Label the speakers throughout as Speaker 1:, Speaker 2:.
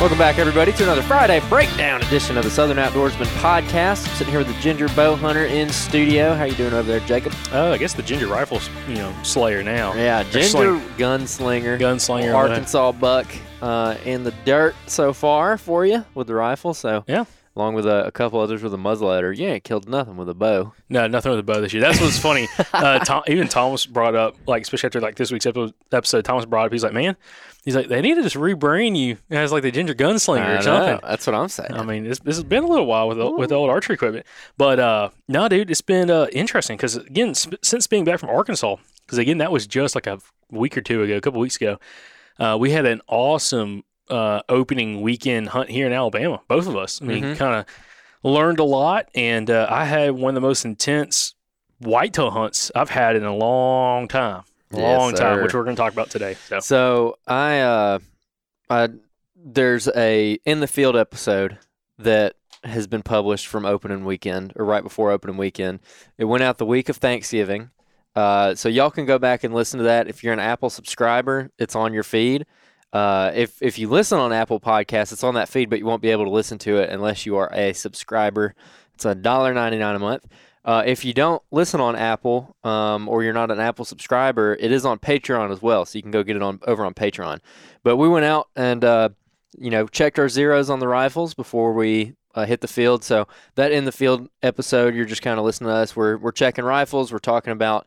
Speaker 1: Welcome back, everybody, to another Friday breakdown edition of the Southern Outdoorsman podcast. I'm sitting here with the Ginger Bow Hunter in studio. How you doing over there, Jacob?
Speaker 2: Oh, I guess the ginger rifle's you know slayer now.
Speaker 1: Yeah, Ginger
Speaker 2: sling-
Speaker 1: Gunslinger,
Speaker 2: gunslinger.
Speaker 1: Arkansas buck uh, in the dirt so far for you with the rifle. So
Speaker 2: Yeah.
Speaker 1: along with a, a couple others with a muzzleloader. You ain't killed nothing with a bow.
Speaker 2: No, nothing with a bow this year. That's what's funny. Uh, Tom, even Thomas brought up, like, especially after like this week's episode, episode, Thomas brought up. He's like, man, he's like, they need to just rebrand you as like the Ginger Gunslinger
Speaker 1: I
Speaker 2: or something.
Speaker 1: That's what I'm saying.
Speaker 2: I mean, this, has been a little while with the, with the old archery equipment, but uh, no, dude, it's been uh, interesting because again, sp- since being back from Arkansas, because again, that was just like a week or two ago, a couple weeks ago, uh, we had an awesome uh, opening weekend hunt here in Alabama. Both of us, I mean,
Speaker 1: Mhm.
Speaker 2: kind of learned a lot, and uh, I had one of the most intense whitetail hunts I've had in a long time,
Speaker 1: Yes,
Speaker 2: long time, which we're going to talk about today. So,
Speaker 1: So I, uh, I, there's a in the field episode that has been published from opening weekend or right before opening weekend. It went out the week of Thanksgiving. Uh, so y'all can go back and listen to that. If you're an Apple subscriber, it's on your feed. Uh, if if you listen on Apple Podcasts, it's on that feed, but you won't be able to listen to it unless you are a subscriber. It's a dollar ninety nine a month. Uh, if you don't listen on Apple um, or you're not an Apple subscriber, it is on Patreon as well, so you can go get it on over on Patreon. But we went out and uh, you know checked our zeros on the rifles before we uh, hit the field. So that in the field episode, you're just kind of listening to us. We're we're checking rifles. We're talking about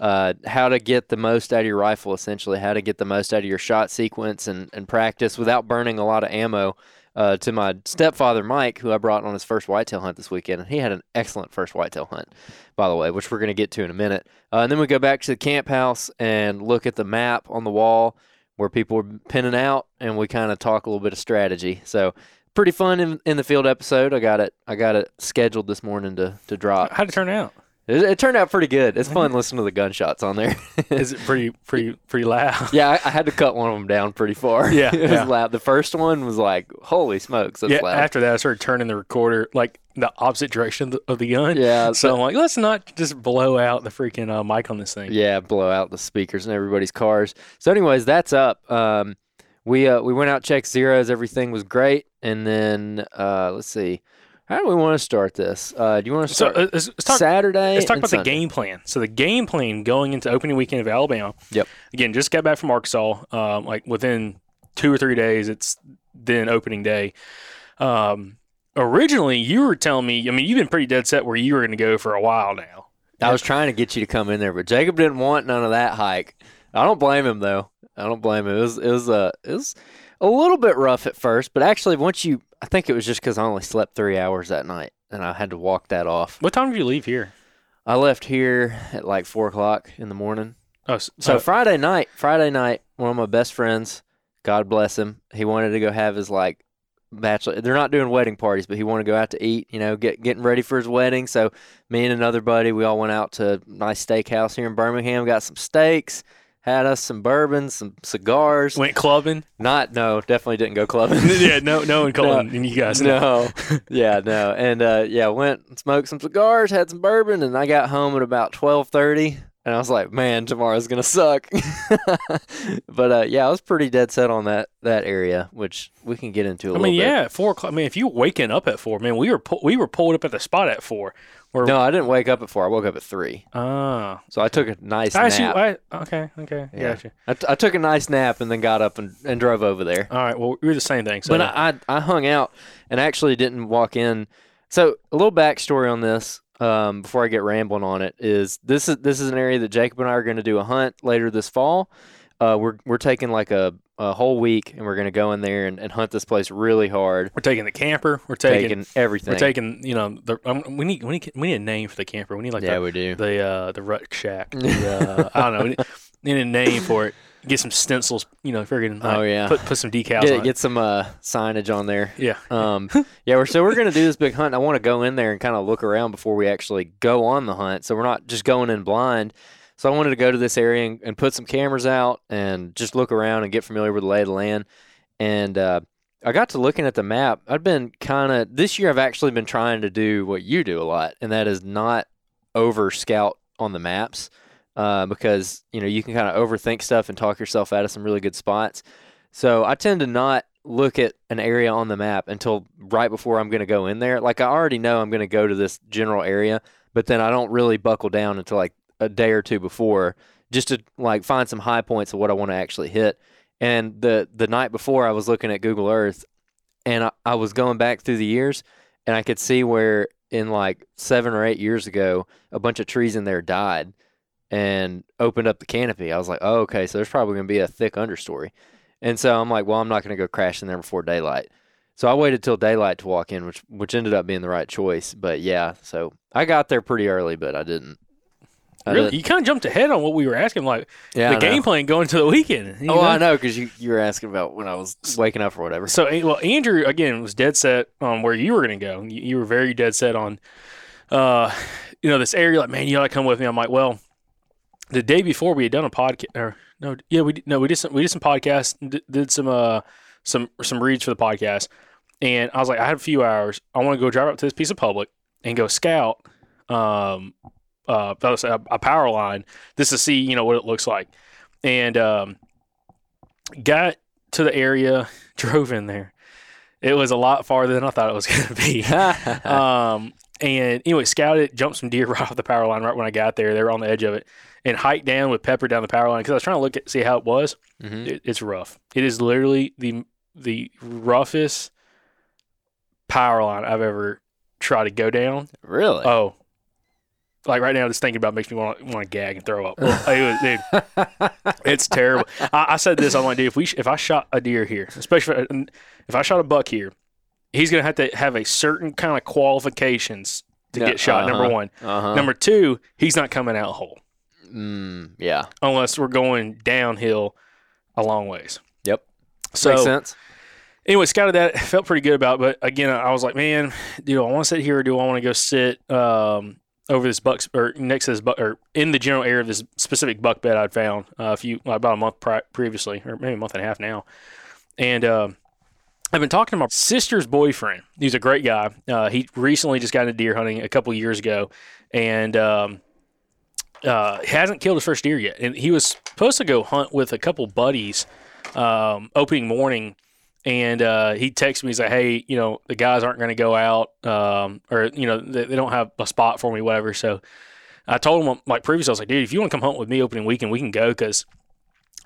Speaker 1: uh, how to get the most out of your rifle, essentially, how to get the most out of your shot sequence and, and practice without burning a lot of ammo. Uh, to my stepfather Mike, who I brought on his first whitetail hunt this weekend, and he had an excellent first whitetail hunt, by the way, which we're going to get to in a minute. Uh, and then we go back to the camp house and look at the map on the wall where people were pinning out, and we kind of talk a little bit of strategy. So pretty fun in, in the field episode. I got it. I got it scheduled this morning to to drop.
Speaker 2: How'd it turn out?
Speaker 1: It, it turned out pretty good. It's fun listening to the gunshots on there.
Speaker 2: Is it pretty pretty pretty loud?
Speaker 1: yeah, I, I had to cut one of them down pretty far.
Speaker 2: Yeah,
Speaker 1: it was
Speaker 2: yeah.
Speaker 1: loud. The first one was like, holy smokes, that's
Speaker 2: yeah.
Speaker 1: loud.
Speaker 2: After that, I started turning the recorder like the opposite direction of the, of the gun.
Speaker 1: Yeah,
Speaker 2: So I'm like, let's not just blow out the freaking uh, mic on this thing.
Speaker 1: Yeah, blow out the speakers in everybody's cars. So, anyways, that's up. Um, we uh, we went out checked zeros. Everything was great, and then uh, let's see, how do we want to start this? Uh, do you want to
Speaker 2: So
Speaker 1: start
Speaker 2: uh, let's, let's talk.
Speaker 1: Saturday?
Speaker 2: Let's talk about the game plan. So the game plan going into opening weekend of Alabama.
Speaker 1: Yep.
Speaker 2: Again, just got back from Arkansas. Um, like within two or three days, it's then opening day. Um, originally, you were telling me. I mean, you've been pretty dead set where you were going to go for a while now.
Speaker 1: I was trying to get you to come in there, but Jacob didn't want none of that hike. I don't blame him though. I don't blame him. It was it was uh, it was a little bit rough at first, but actually once you, I think it was just because I only slept three hours that night, and I had to walk that off.
Speaker 2: What time did you leave here?
Speaker 1: I left here at like four o'clock in the morning.
Speaker 2: Oh,
Speaker 1: So
Speaker 2: uh,
Speaker 1: Friday night, Friday night, one of my best friends, God bless him, he wanted to go have his like bachelor. They're not doing wedding parties, but he wanted to go out to eat. You know, get getting ready for his wedding. So me and another buddy, we all went out to a nice steakhouse here in Birmingham. Got some steaks, had us some bourbon, some cigars.
Speaker 2: went clubbing.
Speaker 1: Not no, definitely didn't go clubbing.
Speaker 2: yeah, no, no one calling you guys.
Speaker 1: No, yeah, no, and uh, yeah, went and smoked some cigars, had some bourbon, and I got home at about twelve thirty, and I was like, man, tomorrow's gonna suck. but uh, yeah, I was pretty dead set on that that area, which we can get into a
Speaker 2: I
Speaker 1: little
Speaker 2: mean,
Speaker 1: bit.
Speaker 2: yeah, at four o'clock. I mean, if you waking up at four, man, we were pu- we were pulled up at the spot at four. Where,
Speaker 1: No, I didn't wake up at four. I woke up at three,
Speaker 2: Ah,
Speaker 1: so I took a nice
Speaker 2: I
Speaker 1: nap.
Speaker 2: I, okay, okay,
Speaker 1: Yeah.
Speaker 2: gotcha.
Speaker 1: I, t- I took a nice nap and then got up and, and drove over there.
Speaker 2: All right, well, we were the same thing. So
Speaker 1: but I, I I hung out and actually didn't walk in. So a little backstory on this um, before I get rambling on it is this is this is an area that Jacob and I are going to do a hunt later this fall. Uh, we're we're taking like a, a whole week and we're going to go in there and, and hunt this place really hard,
Speaker 2: we're taking the camper. We're taking.
Speaker 1: taking everything.
Speaker 2: we're taking. You know, the, um, we need we need we need a name for the camper. We need like
Speaker 1: yeah,
Speaker 2: the
Speaker 1: we do.
Speaker 2: the uh, the rut shack. The, uh, I don't know. We need, need a name for it. Get some stencils. You know, figuring.
Speaker 1: Oh, yeah.
Speaker 2: Put put some decals
Speaker 1: Get get some uh, signage on there.
Speaker 2: Yeah.
Speaker 1: Um, yeah, we're so we're gonna do this big hunt. I want to go in there and kind of look around before we actually go on the hunt. So we're not just going in blind. So I wanted to go to this area and, and put some cameras out and just look around and get familiar with the lay of the land. And uh, I got to looking at the map. I've been kind of this year. I've actually been trying to do what you do a lot, and that is not over scout on the maps uh, because you know you can kind of overthink stuff and talk yourself out of some really good spots. So I tend to not look at an area on the map until right before I'm going to go in there. Like I already know I'm going to go to this general area, but then I don't really buckle down until like a day or two before just to like find some high points of what I want to actually hit. And the the night before I was looking at Google Earth and I, I was going back through the years and I could see where in like 7 or 8 years ago a bunch of trees in there died and opened up the canopy. I was like, "Oh, okay, so there's probably going to be a thick understory." And so I'm like, well, I'm not going to go crash in there before daylight. So I waited till daylight to walk in, which which ended up being the right choice. But yeah, so I got there pretty early, but I didn't. I
Speaker 2: Really,
Speaker 1: didn't-
Speaker 2: you kind of jumped ahead on what we were asking. Like
Speaker 1: yeah,
Speaker 2: the game plan going to the weekend.
Speaker 1: Oh, I
Speaker 2: know?
Speaker 1: know because you you were asking about when I was waking up or whatever.
Speaker 2: So, eh, well, Andrew again was dead set on where you were going to go. You, you were very dead set on, uh, you know, this area. Like, man, you got to come with me. I'm like, well, the day before we had done a podcast, or no, yeah, we did- no, we did some we did some podcasts, did, did some uh some some reads for the podcast, and I was like, I had a few hours. I want to go drive up to this piece of public and go scout, um, uh, a, a power line, just to see you know what it looks like, and um, got to the area, drove in there. It was a lot farther than I thought it was going to be. um, and anyway, scouted, jumped some deer right off the power line right when I got there. They were on the edge of it, and hiked down with Pepper down the power line because I was trying to look at see how it was.
Speaker 1: Mhm.
Speaker 2: It, it's rough. It is literally the the roughest power line I've ever tried to go down.
Speaker 1: Really?
Speaker 2: Oh, like right now, just thinking about it makes me want to want to gag and throw up. It was- dude, it's terrible. I, I said this. I'm like, dude, if we if I shot a deer here, especially if, if I shot a buck here, he's gonna have to have a certain kind of qualifications to get shot. Number
Speaker 1: uh-huh.
Speaker 2: one.
Speaker 1: Uh-huh.
Speaker 2: Number two, he's not coming out whole
Speaker 1: Mm, yeah.
Speaker 2: unless we're going downhill a long ways.
Speaker 1: Yep.
Speaker 2: So
Speaker 1: Makes sense.
Speaker 2: anyway, scouted that. Felt pretty good about, it, but again, I was like, man, do I want to sit here or do I want to go sit um, over this buck or next to this buck or in the general area of this specific buck bed I'd found uh, a few about a month pri- previously, or maybe a month and a half now, and. Um, I've been talking to my sister's boyfriend. He's a great guy. Uh, he recently just got into deer hunting a couple years ago, and um, uh, hasn't killed his first deer yet. And he was supposed to go hunt with a couple buddies um, opening morning, and uh, he texted me. He's like, "Hey, you know, the guys aren't going to go out, um, or you know, they, they don't have a spot for me, whatever." So I told him like previously, I was like, "Dude, if you want to come hunt with me opening weekend, we can go because."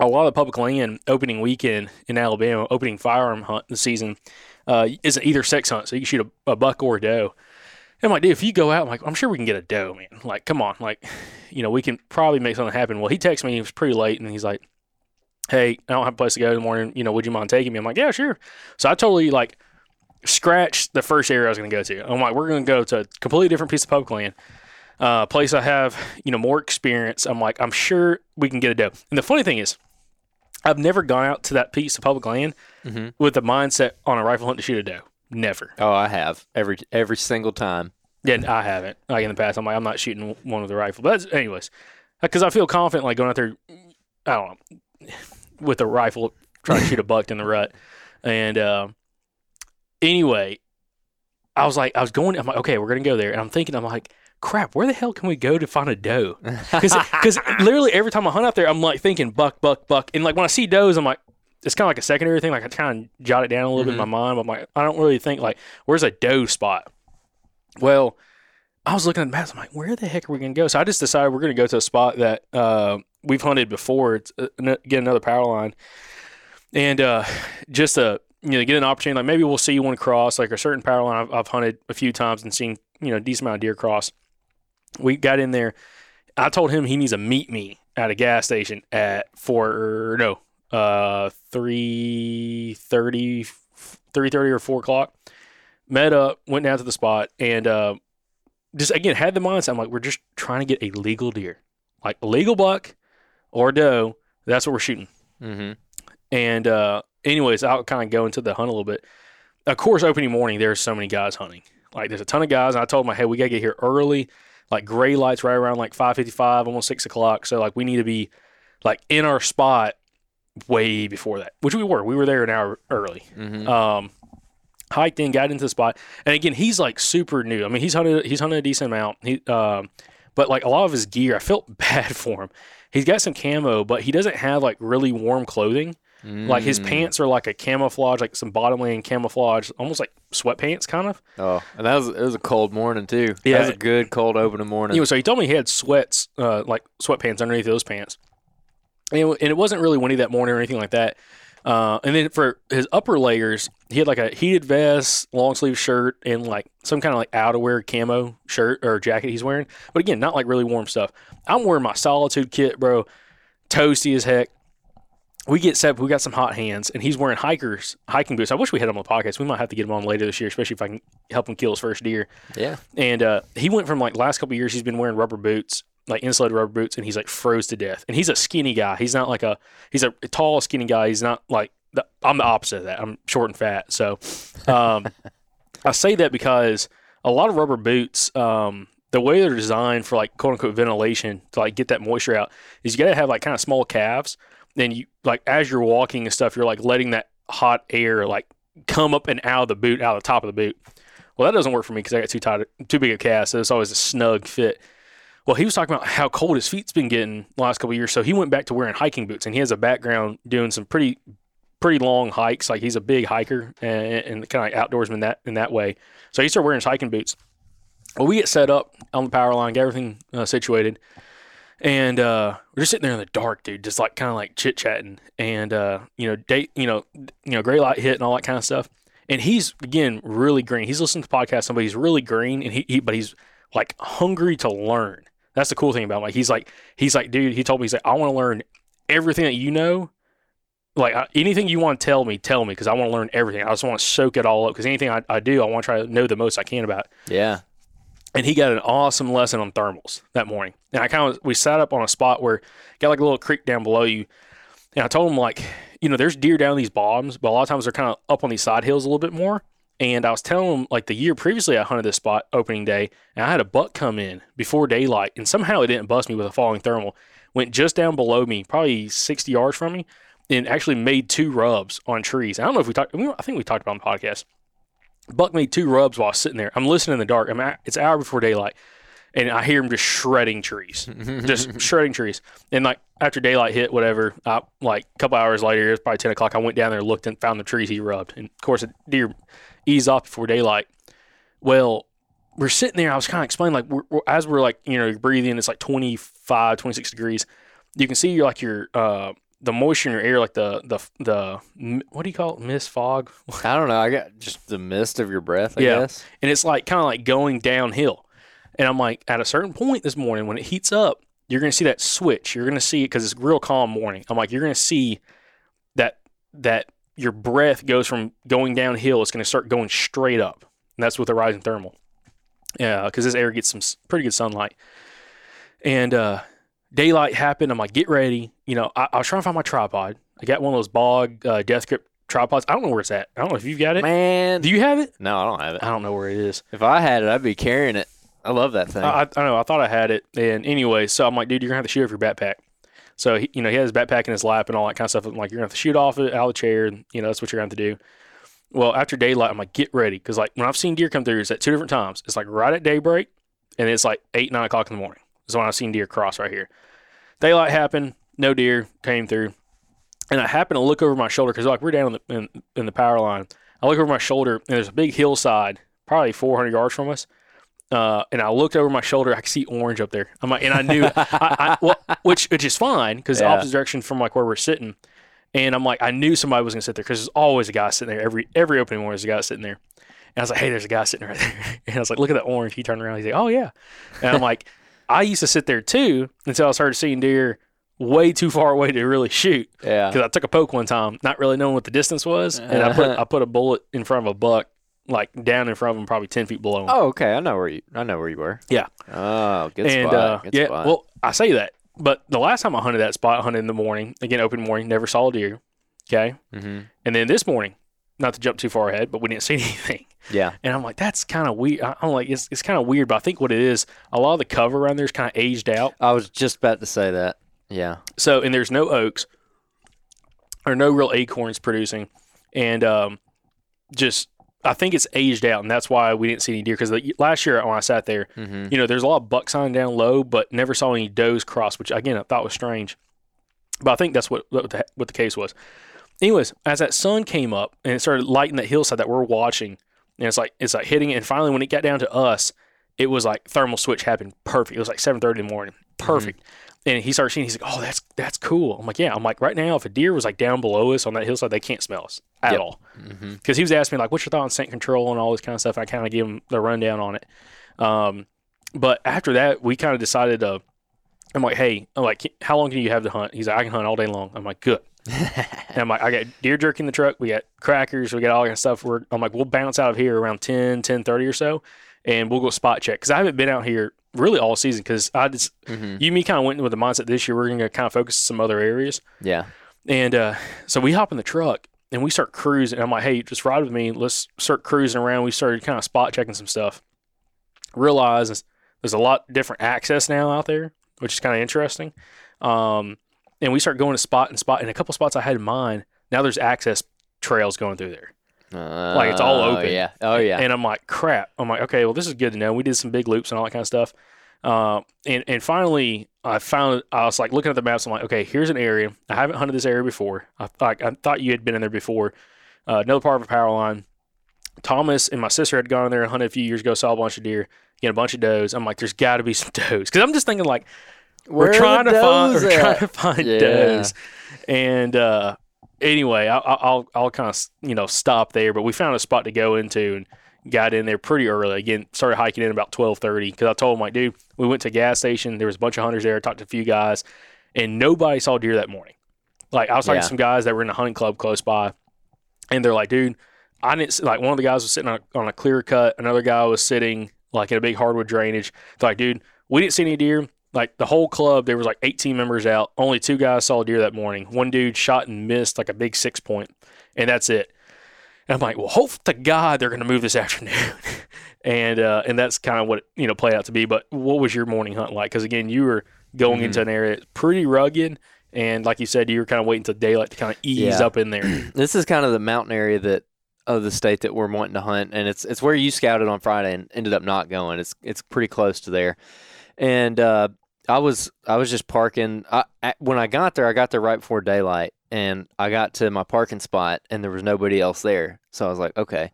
Speaker 2: A lot of the public land opening weekend in Alabama, opening firearm hunt the season, uh, is an either sex hunt, so you can shoot a, a buck or a doe. And I'm like, dude, if you go out, I'm like, I'm sure we can get a doe, man. Like, come on, like, you know, we can probably make something happen. Well, he texted me, it was pretty late, and he's like, hey, I don't have a place to go in the morning. You know, would you mind taking me? I'm like, yeah, sure. So I totally like scratched the first area I was going to go to. I'm like, we're going to go to a completely different piece of public land, uh, place I have, you know, more experience. I'm like, I'm sure we can get a doe. And the funny thing is, I've never gone out to that piece of public land
Speaker 1: Mhm.
Speaker 2: with the mindset on a rifle hunt to shoot a doe. Never.
Speaker 1: Oh, I have every every single time.
Speaker 2: Yeah, I haven't. Like in the past, I'm like, I'm not shooting one with a rifle. But anyways, because I feel confident, like going out there, I don't know, with a rifle, trying to shoot a buck in the rut. And uh, anyway, I was like, I was going, I'm like, okay, we're gonna go there, and I'm thinking, I'm like, crap, where the hell can we go to find a doe? Because literally every time I hunt out there, I'm like thinking buck, buck, buck, and like when I see does, I'm like. It's kind of like a secondary thing. Like I kind of jot it down a little bit in my mind. But I'm like, I don't really think like, where's a doe spot? Well, I was looking at the maps. I'm like, where the heck are we going to go? So I just decided we're going to go to a spot that uh, we've hunted before. It's uh, get another power line, and uh, just uh, you know get an opportunity. Like maybe we'll see one cross, like a certain power line I've, I've hunted a few times and seen you know a decent amount of deer cross. We got in there. I told him he needs to meet me at a gas station at four no uh three thirty, three thirty or four o'clock. Met up, went down to the spot, and uh, just again had the mindset. I'm like, we're just trying to get a legal deer, like a legal buck or doe. That's what we're shooting.
Speaker 1: mm-hmm.
Speaker 2: And uh, anyways, I'll kind of go into the hunt a little bit. Of course, opening morning, there's so many guys hunting. Like there's a ton of guys. And I told them, hey, we gotta get here early. Like gray lights right around like 5:55, almost six o'clock. So like we need to be like in our spot way before that, which we were. We were there an hour early.
Speaker 1: Mm-hmm.
Speaker 2: Um, hiked in, got into the spot, and again, he's like super new. I mean, he's hunted he's hunted a decent amount. He, um, but like a lot of his gear, I felt bad for him. He's got some camo, but he doesn't have like really warm clothing. Like his
Speaker 1: Mm.
Speaker 2: pants are like a camouflage, like some bottomland camouflage, almost like sweatpants, kind of.
Speaker 1: Oh, and that was it was a cold morning too.
Speaker 2: Yeah.
Speaker 1: that was a good cold opening morning.
Speaker 2: Anyway, so he told me he had sweats, uh, like sweatpants underneath those pants, and it, wasn't really windy that morning or anything like that. Uh, and then for his upper layers, he had like a heated vest, long sleeve shirt, and like some kind of like outerwear camo shirt or jacket he's wearing. But again, not like really warm stuff. I'm wearing my solitude kit, bro, toasty as heck. We get set. We got some hot hands, and he's wearing hikers hiking boots. I wish we had him on the podcast. We might have to get him on later this year, especially if I can help him kill his first deer.
Speaker 1: yeah,
Speaker 2: And uh, he went from like last couple of years, he's been wearing rubber boots, like insulated rubber boots, and he's like froze to death. And he's a skinny guy. He's not like a he's a tall, skinny guy. He's not like the, I'm the opposite of that. I'm short and fat. So um, I say that because a lot of rubber boots, um, the way they're designed for like quote unquote ventilation to like get that moisture out, is you got to have like kind of small calves. Then you like as you're walking and stuff, you're like letting that hot air like come up and out of the boot, out of the top of the boot. Well, that doesn't work for me because I got too tight, too big a calf, so it's always a snug fit. Well, he was talking about how cold his feet's been getting the last couple of years, so he went back to wearing hiking boots, and he has a background doing some pretty, pretty long hikes. Like he's a big hiker and, and kind of like outdoorsman that in that way. So he started wearing his hiking boots. Well, we get set up on the power line, get everything uh, situated, and uh, we're just sitting there in the dark, dude, just like kind of like chit chatting, and uh, you know, date, you know, you know, gray light hit and all that kind of stuff. And he's again really green. He's listening to podcasts, somebody he's really green, and he, he but he's like hungry to learn. That's the cool thing about him. Like he's like he's like, dude. He told me he's like, I want to learn everything that you know. Like anything you want to tell me, tell me because I want to learn everything. I just want to soak it all up because anything I, I do, I want to try to know the most I can about. it.
Speaker 1: Yeah.
Speaker 2: And he got an awesome lesson on thermals that morning. And I kind of we sat up on a spot where got like a little creek down below you. And I told him like, you know, there's deer down these bottoms, but a lot of times they're kind of up on these side hills a little bit more. And I was telling him like the year previously I hunted this spot opening day, and I had a buck come in before daylight, and somehow it didn't bust me with a falling thermal. Went just down below me, probably 60 yards from me, and actually made two rubs on trees. I don't know if we talked. I think we talked about on the podcast. Buck made two rubs while I was sitting there. I'm listening in the dark. I'm at, it's an hour before daylight, and I hear him just shredding trees, just shredding trees. And like after daylight hit, whatever, I, like a couple hours later, it was probably 10 o'clock. I went down there, looked, and found the trees he rubbed. And of course, a deer eased off before daylight. Well, we're sitting there. I was kind of explaining, like, we're, we're- as we're like, you know, breathing, it's like 25, 26 degrees. You can see like your, uh, the moisture in your air, like the, the, the, what do you call it? Mist, fog?
Speaker 1: I don't know. I got just the mist of your breath, I
Speaker 2: Yeah.
Speaker 1: guess.
Speaker 2: and it's like kind of like going downhill. And I'm like, at a certain point this morning, when it heats up, you're going to see that switch. You're going to see it because it's a real calm morning. I'm like, you're going to see that that your breath goes from going downhill. It's going to start going straight up, and that's with the rising thermal. Yeah, because this air gets some pretty good sunlight. And uh, daylight happened. I'm like, get ready. You know, I, I was trying to find my tripod. I got one of those bog uh, death grip tripods. I don't know where it's at. I don't know if you've got it.
Speaker 1: Man.
Speaker 2: Do you have it?
Speaker 1: no, I don't have it.
Speaker 2: I don't know where it is.
Speaker 1: If I had it, I'd be carrying it. I love that thing.
Speaker 2: I, I, I know. I thought I had it, and anyway, so I'm like, dude, you're gonna have to shoot off your backpack. So he, you know, he has his backpack in his lap and all that kind of stuff. I'm like, you're gonna have to shoot off it out of the chair, and you know that's what you're gonna have to do. Well, after daylight, I'm like, get ready, because like when I've seen deer come through, it's at two different times. It's like right at daybreak, and it's like eight, nine o'clock in the morning. Is when I've seen deer cross right here. Daylight happened, no deer came through, and I happen to look over my shoulder because like we're down in the in, in the power line. I look over my shoulder, and there's a big hillside, probably 400 yards from us. Uh, and I looked over my shoulder. I could see orange up there. I'm like, and I knew, I, I, well, which which is fine because the
Speaker 1: Yeah.
Speaker 2: opposite direction from like where we're sitting. And I'm like, I knew somebody was gonna sit there because there's always a guy sitting there. Every every opening morning, there's a guy sitting there. And I was like, hey, there's a guy sitting right there. And I was like, look at that orange. He turned around. He's like, oh yeah. And I'm like, I used to sit there too until I started seeing deer way too far away to really shoot
Speaker 1: yeah.
Speaker 2: because I took a poke one time, not really knowing what the distance was, and I put I put a bullet in front of a buck, like down in front of him, probably ten feet below him.
Speaker 1: Oh, okay. I know where you. I know where you were.
Speaker 2: Yeah.
Speaker 1: Oh, good
Speaker 2: and
Speaker 1: spot.
Speaker 2: uh,
Speaker 1: good
Speaker 2: yeah,
Speaker 1: spot.
Speaker 2: well, I say that, but the last time I hunted that spot, I hunted in the morning, again open morning, never saw a deer. Okay,
Speaker 1: hmm
Speaker 2: and then this morning, not to jump too far ahead, but we didn't see anything.
Speaker 1: yeah.
Speaker 2: And I'm like, that's kind of weird. I- I'm like, it's, it's kind of weird, but I think what it is, a lot of the cover around there is kind of aged out.
Speaker 1: I was just about to say that. Yeah.
Speaker 2: So, and there's no oaks or no real acorns producing. And um, just, I think it's aged out. And that's why we didn't see any deer. Because last year when I sat there,
Speaker 1: hmm
Speaker 2: you know, there's a lot of buck sign down low, but never saw any does cross, which again, I thought was strange. But I think that's what, what, the, what the case was. Anyways, as that sun came up and it started lighting that hillside that we're watching, and it's like it's like hitting it, and finally when it got down to us, it was like thermal switch happened perfect. It was like seven thirty in the morning, perfect. And he started seeing. He's like, "Oh, that's that's cool." I'm like, "Yeah." I'm like, right now, if a deer was like down below us on that hillside, they can't smell us at
Speaker 1: Yep.
Speaker 2: all.
Speaker 1: hmm
Speaker 2: Because he was asking me like, "What's your thought on scent control and all this kind of stuff?" I kind of gave him the rundown on it. Um, but after that, we kind of decided to. I'm like, "Hey, I'm like, how long can you have to hunt?" He's like, "I can hunt all day long." I'm like, "Good." And I'm like, I got deer jerky in the truck. We got crackers. We got all that kind of stuff. We're, I'm like, we'll bounce out of here around 10, 10 or so, and we'll go spot check. Because I haven't been out here really all season. Because I just,
Speaker 1: hmm
Speaker 2: you and me kind of went in with the mindset this year we're going to kind of focus some other areas.
Speaker 1: Yeah.
Speaker 2: And uh, so we hop in the truck and we start cruising. I'm like, hey, just ride with me. Let's start cruising around. We started kind of spot checking some stuff. Realize there's a lot different access now out there, which is kind of interesting. Um, and we start going to spot and spot. And a couple spots I had in mind, now there's access trails going through there. Like, it's all
Speaker 1: Oh,
Speaker 2: open.
Speaker 1: Yeah. Oh yeah.
Speaker 2: And I'm like, crap. I'm like, okay, well, this is good to know. We did some big loops and all that kind of stuff. Uh, and and finally, I found I was like looking at the maps. I'm like, okay, here's an area. I haven't hunted this area before. I thought I thought you had been in there before. Uh, another part of a power line. Thomas and my sister had gone in there and hunted a few years ago. Saw a bunch of deer, get a bunch of does. I'm like, there's got to be some does because I'm just thinking like we're trying to find we're trying to find does. And uh, anyway, I, I- I'll I'll kind of you know stop there. But we found a spot to go into and got in there pretty early. Again, started hiking in about twelve thirty because I told him like, dude, we went to a gas station. There was a bunch of hunters there. Talked to a few guys, and nobody saw deer that morning. Like I was talking
Speaker 1: Yeah.
Speaker 2: to some guys that were in a hunting club close by, and they're like, dude, I didn't see, like one of the guys was sitting on a, on a clear cut. Another guy was sitting like in a big hardwood drainage. They're like, dude, we didn't see any deer. Like the whole club, there was like 18 members out. Only two guys saw a deer that morning. One dude shot and missed like a big six point, and that's it. And I'm like, well, hope to God they're going to move this afternoon. and uh, and that's kind of what you know played out to be. But what was your morning hunt like? Because again, you were going into an area that's pretty rugged, and like you said, you were kind of waiting until daylight to kind of ease
Speaker 1: Yeah.
Speaker 2: up in there.
Speaker 1: this is kind of the mountain area that of the state that we're wanting to hunt, and it's it's where you scouted on Friday and ended up not going. It's it's pretty close to there, and uh, I was I was just parking. I, when I got there, I got there right before daylight, and I got to my parking spot, and there was nobody else there. So I was like, okay.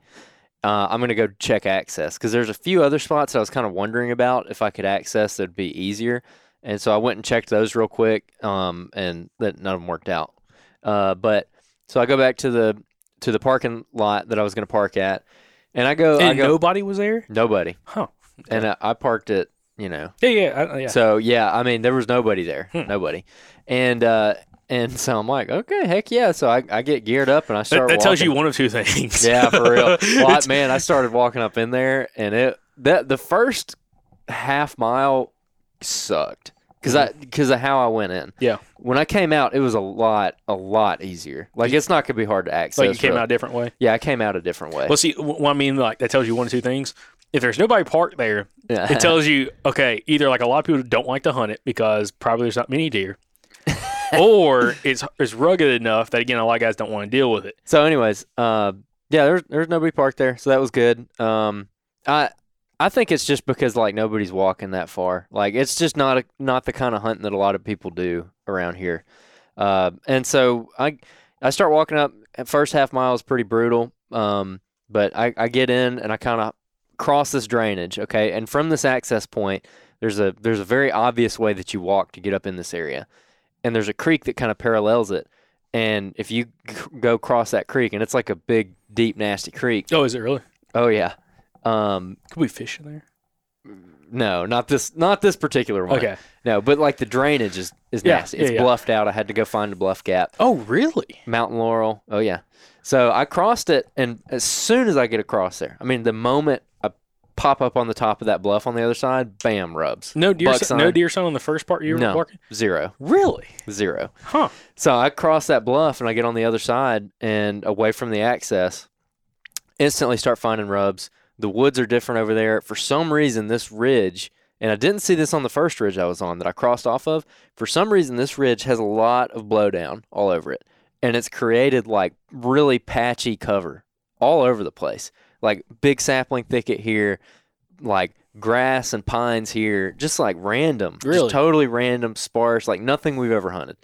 Speaker 1: Uh, I'm gonna go check access because there's a few other spots I was kind of wondering about if I could access that'd be easier, and so I went and checked those real quick, um, and that none of them worked out. Uh, but so I go back to the to the parking lot that I was going to park at, and I go, I
Speaker 2: and
Speaker 1: go,
Speaker 2: nobody was there.
Speaker 1: nobody,
Speaker 2: Huh.
Speaker 1: and I, I parked it, you know.
Speaker 2: Yeah, yeah, I, yeah.
Speaker 1: So yeah, I mean there was nobody there,
Speaker 2: Hmm.
Speaker 1: nobody, and uh, and so I'm like, okay, heck yeah. So I, I get geared up and I start.
Speaker 2: that tells you one of two things.
Speaker 1: Yeah, for real. Well, I- man, I started walking up in there, and it that the first half mile sucked because I because of how I went in.
Speaker 2: Mm-hmm. Yeah.
Speaker 1: When I came out, it was a lot a lot easier. Like it's not gonna be hard to access.
Speaker 2: like you came
Speaker 1: really.
Speaker 2: out a different way.
Speaker 1: Yeah, I came out a different way.
Speaker 2: Well, see, well, I mean, like that tells you one of two things. If there's nobody parked there,
Speaker 1: yeah.
Speaker 2: it tells you okay, either like a lot of people don't like to hunt it because probably there's not many deer, or it's it's rugged enough that again a lot of guys don't want to deal with it.
Speaker 1: so, anyways, uh, yeah, there's there's nobody parked there, so that was good. Um, I I think it's just because like nobody's walking that far. Like it's just not a, not the kind of hunting that a lot of people do around here. Uh, and so I I start walking up. First half mile is pretty brutal. Um, but I, I get in and I kind of cross this drainage. Okay, and from this access point, there's a there's a very obvious way that you walk to get up in this area, and there's a creek that kind of parallels it. And if you g- go cross that creek, and it's like a big, deep, nasty creek.
Speaker 2: Oh, is it really?
Speaker 1: Oh yeah. Um,
Speaker 2: Could we fish in there?
Speaker 1: no, not this, not this particular one.
Speaker 2: Okay.
Speaker 1: No, but like the drainage is is
Speaker 2: Yeah,
Speaker 1: nasty.
Speaker 2: yeah,
Speaker 1: It's
Speaker 2: yeah.
Speaker 1: bluffed out. I had to go find a bluff gap.
Speaker 2: Oh, really?
Speaker 1: Mountain Laurel. Oh yeah. So I crossed it, and as soon as I get across there, I mean, the moment I pop up on the top of that bluff on the other side, bam, rubs.
Speaker 2: No deer. Sign- no deer sign on the first part you were
Speaker 1: No.
Speaker 2: walking.
Speaker 1: Zero,
Speaker 2: Really?
Speaker 1: zero.
Speaker 2: Huh?
Speaker 1: So I cross that bluff, and I get on the other side and away from the access. Instantly start finding rubs. The woods are different over there. For some reason, this ridge, and I didn't see this on the first ridge I was on that I crossed off of. For some reason, this ridge has a lot of blowdown all over it. And it's created like really patchy cover all over the place. Like big sapling thicket here, like grass and pines here, just like random.
Speaker 2: Really?
Speaker 1: Just totally random, sparse, like nothing we've ever hunted.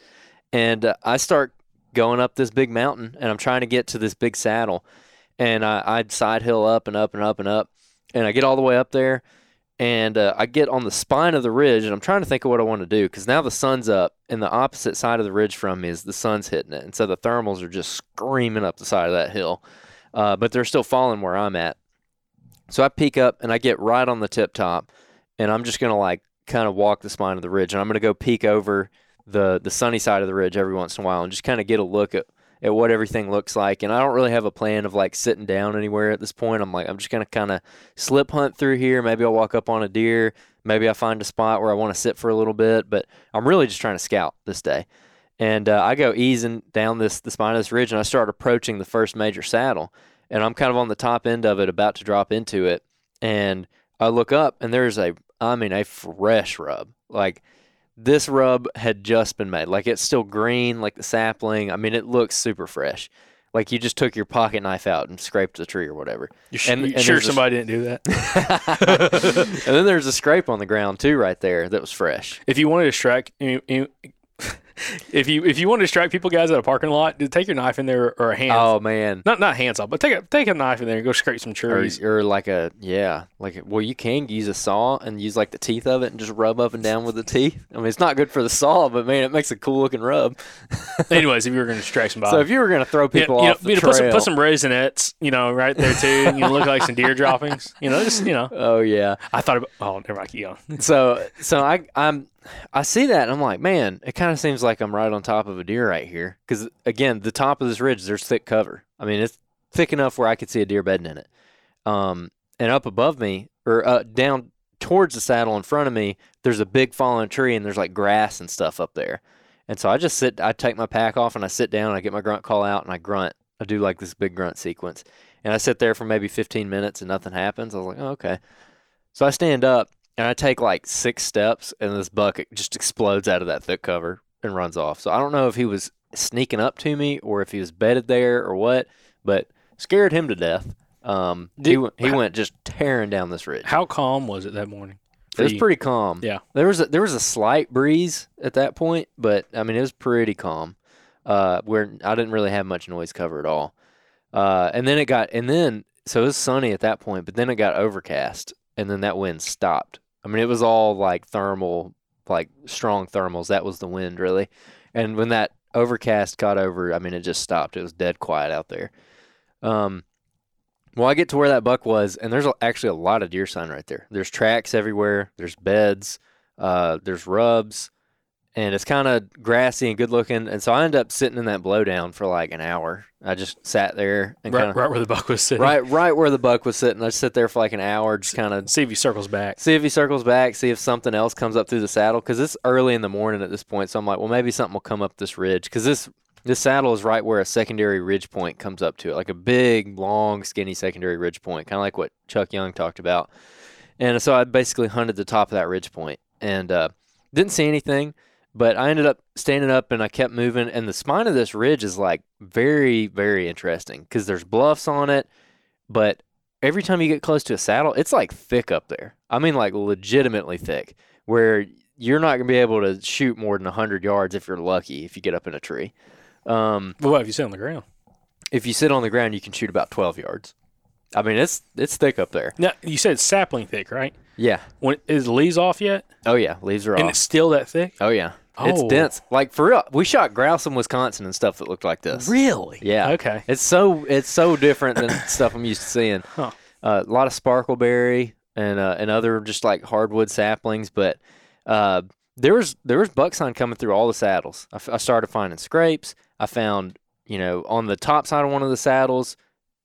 Speaker 1: And uh, I start going up this big mountain and I'm trying to get to this big saddle. And I, I'd side hill up and up and up and up. And I get all the way up there and uh, I get on the spine of the ridge and I'm trying to think of what I want to do because now the sun's up and the opposite side of the ridge from me is the sun's hitting it. And so the thermals are just screaming up the side of that hill. Uh, but they're still falling where I'm at. So I peek up and I get right on the tip top and I'm just to like kind of walk the spine of the ridge and I'm to go peek over the the sunny side of the ridge every once in a while and just kind of get a look at at what everything looks like and I don't really have a plan of like sitting down anywhere at this point. I'm like I'm just going to kind of slip hunt through here. Maybe I'll walk up on a deer, maybe I find a spot where I want to sit for a little bit, but I'm really just trying to scout this day. And uh, I go easing down this the spine of this ridge and I start approaching the first major saddle and I'm kind of on the top end of it about to drop into it and I look up and there's a I mean a fresh rub. Like this rub had just been made. Like it's still green, like the sapling. I mean, it looks super fresh. Like you just took your pocket knife out and scraped the tree or whatever.
Speaker 2: You sh-
Speaker 1: And-
Speaker 2: you
Speaker 1: and
Speaker 2: sure
Speaker 1: a-
Speaker 2: somebody didn't do that?
Speaker 1: and then there's a scrape on the ground too, right there. That was fresh.
Speaker 2: if you want to distract, you, you, if you if you want to strike people, guys, at a parking lot, take your knife in there or a hand.
Speaker 1: Oh man.
Speaker 2: Not not hands off, but take a take a knife in there and go scrape some
Speaker 1: Or,
Speaker 2: trees.
Speaker 1: or like a yeah, like a, well, you can use a saw and use like the teeth of it and just rub up and down with the teeth. I mean, it's not good for the saw, but man, it makes a cool looking rub.
Speaker 2: Anyways, if you were going to strike somebody,
Speaker 1: So if you were gonna throw
Speaker 2: Yeah,
Speaker 1: people
Speaker 2: you know,
Speaker 1: the
Speaker 2: you
Speaker 1: trail,
Speaker 2: put some put some raisinets, you know, right there too. And, You know, look like some deer droppings. You know, just you know.
Speaker 1: oh yeah.
Speaker 2: I thought about. Oh, never mind. Keep going.
Speaker 1: So so I I'm I see that and I'm like, man, it kind of seems like I'm right on top of a deer right here. Because again, the top of this ridge, there's thick cover. I mean, it's thick enough where I could see a deer bedding in it. Um, and up above me, or uh, down towards the saddle in front of me, there's a big fallen tree and there's like grass and stuff up there. And so I just sit, I take my pack off and I sit down and I get my grunt call out and I grunt. I do like this big grunt sequence. And I sit there for maybe 15 minutes and nothing happens. I was like, oh, okay. So I stand up and I take like six steps and this buck just explodes out of that thick cover and runs off. So I don't know if he was sneaking up to me or if he was bedded there or what, but scared him to death. Um, he,
Speaker 2: Did-
Speaker 1: went, he went just tearing down this ridge.
Speaker 2: How calm was it that morning?
Speaker 1: It was
Speaker 2: you?
Speaker 1: pretty calm.
Speaker 2: Yeah.
Speaker 1: There was a, there was a slight breeze at that point, but I mean it was pretty calm. Uh, where I didn't really have much noise cover at all. Uh, and then it got and then so it was sunny at that point, but then it got overcast, and then that wind stopped. I mean it was all like thermal, like strong thermals. That was the wind really, and when that overcast got over, I mean it just stopped. It was dead quiet out there. Um, well, I get to where that buck was, and there's actually a lot of deer sign right there. There's tracks everywhere. There's beds. Uh, there's rubs, and it's kind of grassy and good looking. And so I ended up sitting in that blowdown for like an hour. I just sat there and
Speaker 2: Right,
Speaker 1: kind of
Speaker 2: right where the buck was sitting.
Speaker 1: right, right where the buck was sitting. I just sit there for like an hour, just kind of
Speaker 2: See if he circles back.
Speaker 1: see if he circles back, see if something else comes up through the saddle because it's early in the morning at this point. So I'm like, well, maybe something will come up this ridge because this this saddle is right where a secondary ridge point comes up to it, like a big, long, skinny secondary ridge point, kind of like what Chuck Young talked about. And so I basically hunted the top of that ridge point and uh, didn't see anything, but I ended up standing up and I kept moving. And the spine of this ridge is like very, very interesting because there's bluffs on it, but every time you get close to a saddle, it's like thick up there. I mean, like legitimately thick, where you're not gonna be able to shoot more than hundred yards if you're lucky if you get up in a tree. Um,
Speaker 2: But what if you sit on the ground?
Speaker 1: if you sit on the ground, you can shoot about twelve yards. I mean, it's it's thick up there.
Speaker 2: Now you said it's sapling thick, right?
Speaker 1: Yeah.
Speaker 2: When is the leaves off yet?
Speaker 1: Oh yeah, leaves are
Speaker 2: And
Speaker 1: off.
Speaker 2: And it's still that thick?
Speaker 1: Oh yeah, it's
Speaker 2: Oh.
Speaker 1: dense. Like for real, we shot grouse in Wisconsin and stuff that looked like this.
Speaker 2: Really?
Speaker 1: Yeah.
Speaker 2: Okay.
Speaker 1: It's so it's so different than stuff I'm used to seeing.
Speaker 2: Huh.
Speaker 1: Uh, a lot of sparkleberry and uh, and other just like hardwood saplings, but uh, there was there was buck sign coming through all the saddles. I, f- I started finding scrapes. I found you know on the top side of one of the saddles.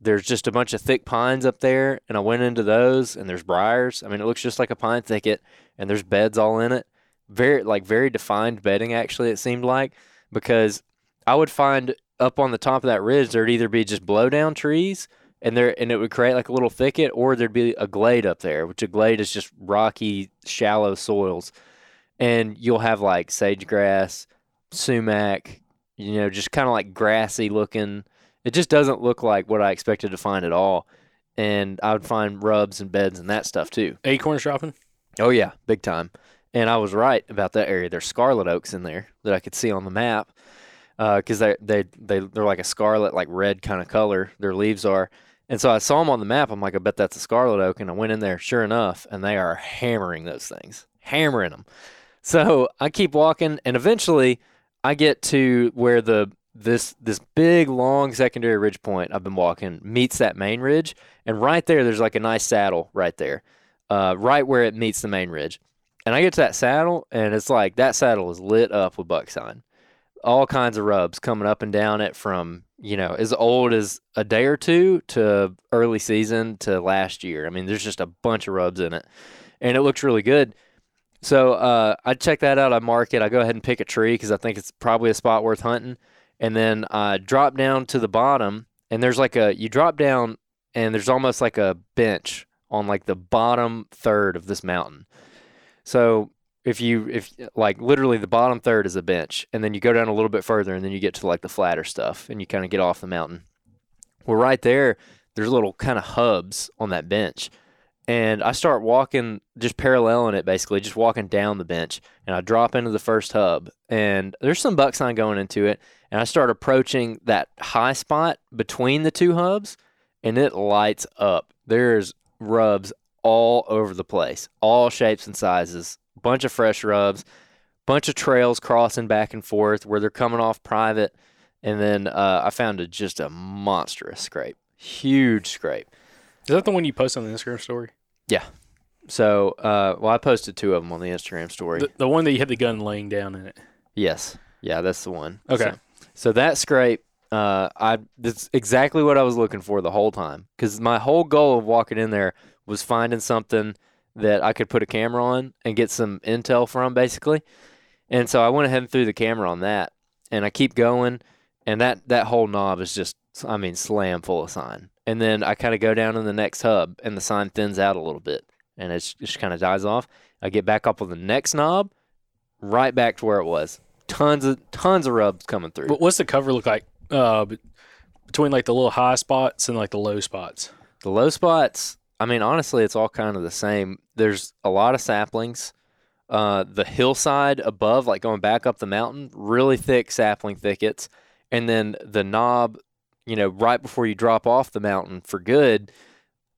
Speaker 1: There's just a bunch of thick pines up there, and I went into those, and there's briars. I mean, it looks just like a pine thicket, and there's beds all in it. Very like very defined bedding, actually. It seemed like because I would find up on the top of that ridge there'd either be just blow down trees and there and it would create like a little thicket or there'd be a glade up there which a glade is just rocky shallow soils and you'll have like sage grass sumac you know just kind of like grassy looking it just doesn't look like what i expected to find at all and i would find rubs and beds and that stuff too
Speaker 2: Acorns dropping?
Speaker 1: Oh yeah, big time. And I was right about that area. There's scarlet oaks in there that I could see on the map because they they they they're like a scarlet, like red kind of color. Their leaves are. And so I saw them on the map. I'm like, I bet that's a scarlet oak. And I went in there, sure enough, and they are hammering those things, hammering them. So I keep walking, and eventually I get to where the this this big long secondary ridge point I've been walking meets that main ridge, and right there there's like a nice saddle right there, uh, right where it meets the main ridge. And I get to that saddle, and it's like that saddle is lit up with buck sign, all kinds of rubs coming up and down it from you know as old as a day or two to early season to last year. I mean, there's just a bunch of rubs in it, and it looks really good. So uh, I check that out. I mark it. I go ahead and pick a tree because I think it's probably a spot worth hunting. And then I drop down to the bottom, and there's like a you drop down, and there's almost like a bench on like the bottom third of this mountain. So if you if like literally the bottom third is a bench, and then you go down a little bit further, and then you get to like the flatter stuff, and you kind of get off the mountain. Well, right there, there's little kind of hubs on that bench, and I start walking, just paralleling it basically, just walking down the bench, and I drop into the first hub, and there's some buck sign going into it, and I start approaching that high spot between the two hubs, and it lights up. There's rubs all over the place, all shapes and sizes, bunch of fresh rubs, bunch of trails crossing back and forth where they're coming off private, and then uh, I found a, just a monstrous scrape, huge scrape.
Speaker 2: Is that the one you posted on the Instagram story? Yeah.
Speaker 1: So, uh, well, I posted two of them on the Instagram story.
Speaker 2: The, the one that you had the gun laying down in it.
Speaker 1: yes, yeah, that's the one.
Speaker 2: Okay.
Speaker 1: So, so that scrape, uh, I that's exactly what I was looking for the whole time. Because my whole goal of walking in there was finding something that I could put a camera on and get some intel from, basically. And so I went ahead and threw the camera on that, and I keep going, and that that whole knob is just, I mean, slam full of sign. And then I kind of go down in the next hub, and the sign thins out a little bit, and it just kind of dies off. I get back up on the next knob, right back to where it was. Tons of tons of rubs coming through.
Speaker 2: But what's the cover look like uh, between like the little high spots and like the low spots?
Speaker 1: The low spots, I mean, honestly, it's all kind of the same. There's a lot of saplings. Uh, the hillside above, like going back up the mountain, really thick sapling thickets. And then the knob, you know, right before you drop off the mountain for good,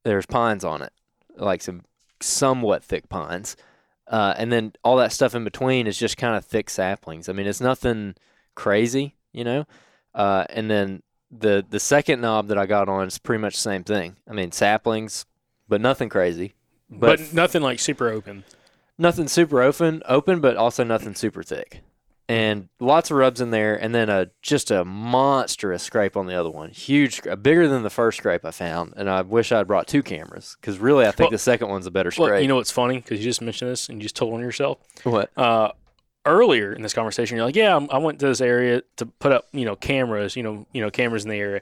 Speaker 1: there's pines on it, like some somewhat thick pines. Uh, and then all that stuff in between is just kind of thick saplings. I mean, it's nothing crazy, you know. Uh, and then the the second knob that I got on is pretty much the same thing. I mean, saplings, but nothing crazy.
Speaker 2: But,
Speaker 1: But,
Speaker 2: nothing like super open.
Speaker 1: nothing super open, open, but also nothing super thick. And lots of rubs in there, and then a just a monstrous scrape on the other one, huge, bigger than the first scrape I found. And I wish I'd brought two cameras because really I think
Speaker 2: Well-
Speaker 1: the second one's a better scrape.
Speaker 2: Well, you know what's funny? Because you just mentioned this and you just told on yourself.
Speaker 1: what?
Speaker 2: Uh, earlier in this conversation, you're like, "Yeah, I'm- I went to this area to put up, you know, cameras. You know, you know, cameras in the area."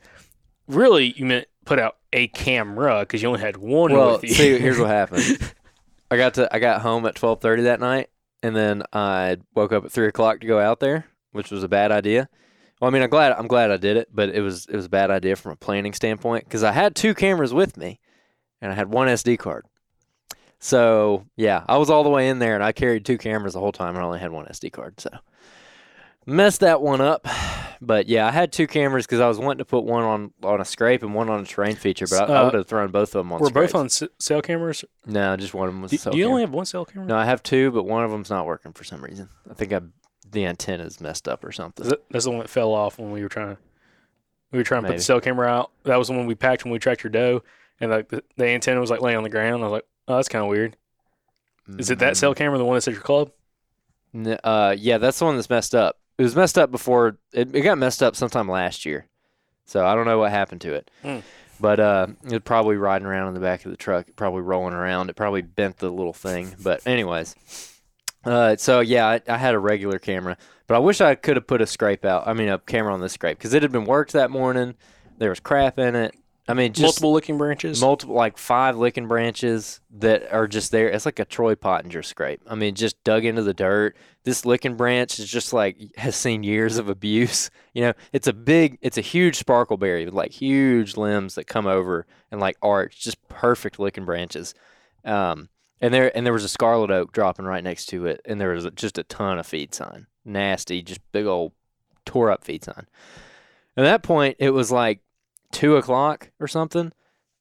Speaker 2: Really, you meant put out a camera because you only had one
Speaker 1: Well,
Speaker 2: with you.
Speaker 1: see, here's what happened. I got to I got home at twelve thirty that night, and then I woke up at three o'clock to go out there, which was a bad idea. Well, I mean, I'm glad I'm glad I did it, but it was it was a bad idea from a planning standpoint because I had two cameras with me, and I had one SD card. So yeah, I was all the way in there, and I carried two cameras the whole time, and I only had one SD card. So messed that one up. But yeah, I had two cameras because I was wanting to put one on on a scrape and one on a terrain feature, but I, I
Speaker 2: Uh,
Speaker 1: would have thrown both of them on.
Speaker 2: We're both on s- cell cameras.
Speaker 1: No, just one of them was
Speaker 2: Do,
Speaker 1: a cell
Speaker 2: do you
Speaker 1: camera.
Speaker 2: only have one cell camera?
Speaker 1: No, I have two, but one of them's not working for some reason. I think I the antenna's messed up or something.
Speaker 2: Is that- That's the one that fell off when we were trying to we were trying to put
Speaker 1: Maybe.
Speaker 2: the cell camera out. That was the one we packed when we tracked your doe, and like the, the antenna was like laying on the ground. I was like, oh, that's kind of weird. Is it that cell camera, the one that's at your club?
Speaker 1: N- uh, yeah, that's the one that's messed up. It was messed up before. It, it got messed up sometime last year, so I don't know what happened to it.
Speaker 2: Hmm.
Speaker 1: But uh, it was probably riding around in the back of the truck, probably rolling around. It probably bent the little thing. But anyways, uh, so yeah, I, I had a regular camera, but I wish I could have put a scrape out. I mean, a camera on this scrape because it had been worked that morning. There was crap in it. I mean, just
Speaker 2: Multiple licking branches.
Speaker 1: multiple like five licking branches that are just there. It's like a Troy Pottinger scrape. I mean, just dug into the dirt. This licking branch is just like has seen years of abuse. You know, it's a big, it's a huge sparkleberry with like huge limbs that come over and like arch, just perfect licking branches. Um, and there and there was a scarlet oak dropping right next to it, and there was just a ton of feed sign, nasty, just big old tore up feed sign. At that point, it was like two o'clock or something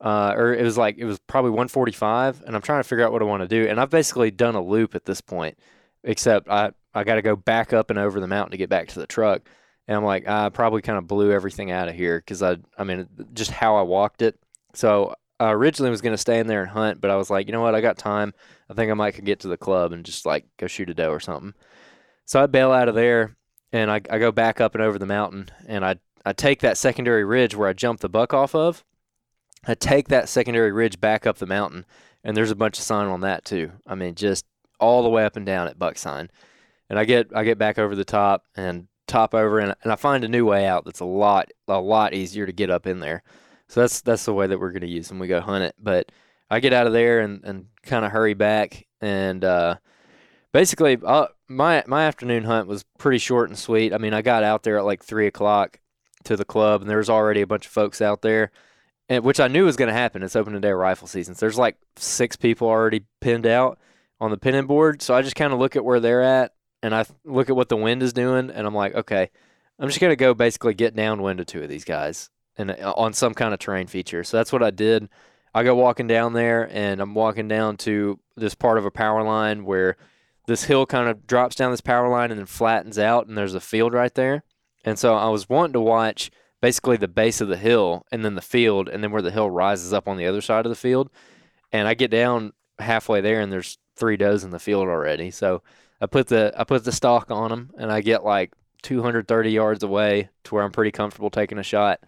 Speaker 1: uh, or it was like it was probably 145 and i'm trying to figure out what i want to do and i've basically done a loop at this point except i i got to go back up and over the mountain to get back to the truck and i'm like i probably kind of blew everything out of here because i i mean just how i walked it. So i originally was going to stay in there and hunt but i was like you know what? I got time. I think i might could get to the club and just like go shoot a doe or something. So i bail out of there and i, I go back up and over the mountain and i I take that secondary ridge where I jumped the buck off of. I take that secondary ridge back up the mountain, and there's a bunch of sign on that too. I mean, just all the way up and down at buck sign. And I get I get back over the top and top over, and, and I find a new way out that's a lot a lot easier to get up in there. So that's that's the way that we're going to use when we go hunt it. But I get out of there and, and kind of hurry back, and uh, basically uh, my my afternoon hunt was pretty short and sweet. I mean, I got out there at like three o'clock to the club, and there was already a bunch of folks out there. and which I knew was going to happen. It's opening day of rifle season. So there's like six people already pinned out on the pinning board. So I just kind of look at where they're at, and I look at what the wind is doing, and I'm like, okay, I'm just gonna go basically get downwind of two of these guys and uh, on some kind of terrain feature. So that's what I did. I go walking down there, and I'm walking down to this part of a power line where this hill kind of drops down this power line and then flattens out, and there's a field right there. And so I was wanting to watch basically the base of the hill and then the field, and then where the hill rises up on the other side of the field. And I get down halfway there, and there's three does in the field already. So I put the I put the stock on them, and I get like 230 yards away to where I'm pretty comfortable taking a shot,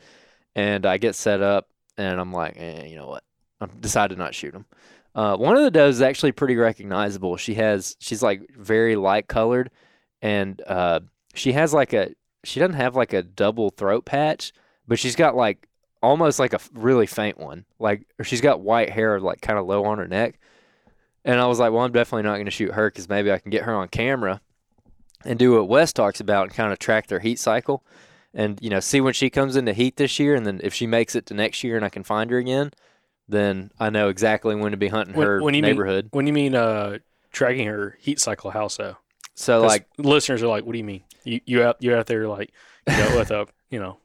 Speaker 1: and I get set up, and I'm like, eh, you know what? I decided to not shoot them. Uh, one of the does is actually pretty recognizable. She has she's like very light colored, and uh, she has like a she doesn't have like a double throat patch, but she's got like almost like a really faint one. Like she's got white hair like kind of low on her neck. And I was like, well, I'm definitely not going to shoot her because maybe I can get her on camera and do what Wes talks about and kind of track their heat cycle and, you know, see when she comes into heat this year. And then if she makes it to next year and I can find her again, then I know exactly when to be hunting
Speaker 2: When-
Speaker 1: her
Speaker 2: when you mean- When you mean uh, tracking her heat cycle, how so?
Speaker 1: So, like,
Speaker 2: listeners are like, what do you mean? You you out you out there like you know with a you know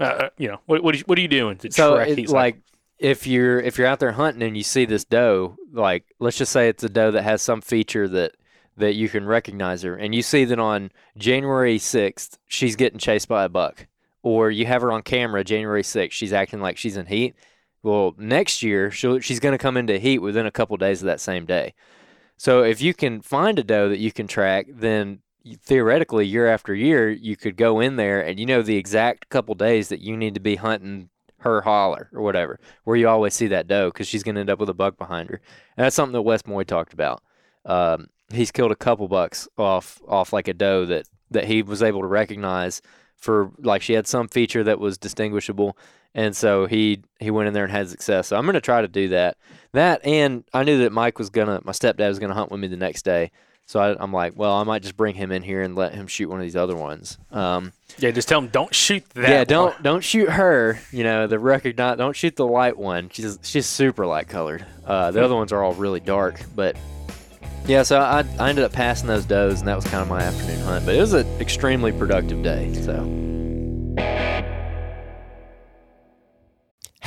Speaker 2: uh, uh, you know what what are you, what are you doing to
Speaker 1: so
Speaker 2: track
Speaker 1: it,
Speaker 2: cycle?
Speaker 1: like if you're if you're out there hunting and you see this doe like let's just say it's a doe that has some feature that that you can recognize her and you see that on January 6th she's getting chased by a buck or you have her on camera January 6th she's acting like she's in heat well next year she'll, she's going to come into heat within a couple days of that same day so if you can find a doe that you can track then theoretically year after year you could go in there and you know the exact couple days that you need to be hunting her holler or whatever where you always see that doe because she's going to end up with a buck behind her. And that's something that wes moy talked about. Um, he's killed a couple bucks off off like a doe that that he was able to recognize for like she had some feature that was distinguishable and so he he went in there and had success. So i'm going to try to do that. That and i knew that mike was gonna my stepdad was gonna hunt with me the next day so I, i'm like well i might just bring him in here and let him shoot one of these other ones um,
Speaker 2: yeah, just tell him don't shoot that.
Speaker 1: yeah, don't
Speaker 2: one.
Speaker 1: don't shoot her. You know, the recognize. Don't shoot the light one. She's she's super light colored. Uh, the other ones are all really dark. But yeah, so I, I ended up passing those does, and that was kind of my afternoon hunt. But it was an extremely productive day. So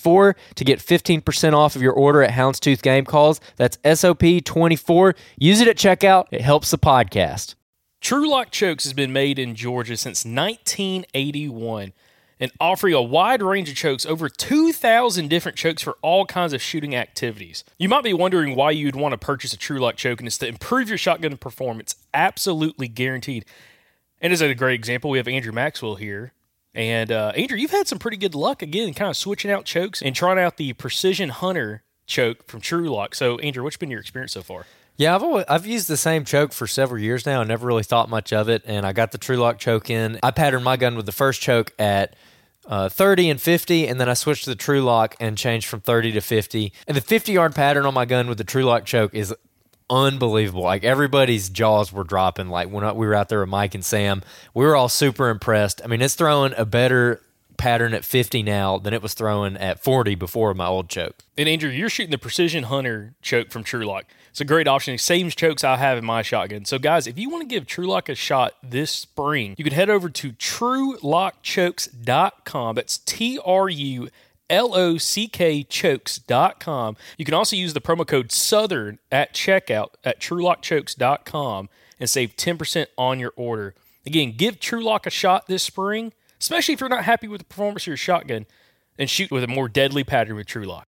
Speaker 1: SOP24 to get 15% off of your order at Houndstooth Game Calls. That's SOP24. Use it at checkout. It helps the podcast.
Speaker 3: Trulock Chokes has been made in Georgia since 1981 and offering a wide range of chokes, over 2,000 different chokes for all kinds of shooting activities. You might be wondering why you'd want to purchase a Trulock choke, and it's to improve your shotgun performance, absolutely guaranteed. And as a great example, we have Andrew Maxwell here. And uh, Andrew, you've had some pretty good luck again, kind of switching out chokes and trying out the Precision Hunter choke from Trulock. So, Andrew, what's been your experience so far?
Speaker 1: Yeah, I've always, I've used the same choke for several years now. I never really thought much of it, and I got the Trulock choke in. I patterned my gun with the first choke at uh, 30 and 50, and then I switched to the Trulock and changed from 30 to 50. And the 50 yard pattern on my gun with the Trulock choke is unbelievable. Like everybody's jaws were dropping. Like when we were out there with Mike and Sam, we were all super impressed. I mean, it's throwing a better pattern at 50 now than it was throwing at 40 before my old choke.
Speaker 3: And Andrew, you're shooting the Precision Hunter choke from Trulock. It's a great option. Same chokes I have in my shotgun. So, guys, if you want to give Trulock a shot this spring, you can head over to trulockchokes.com. That's T R U L O C K chokes.com. You can also use the promo code Southern at checkout at trulockchokes.com and save 10% on your order. Again, give Trulock a shot this spring, especially if you're not happy with the performance of your shotgun, and shoot with a more deadly pattern with Trulock.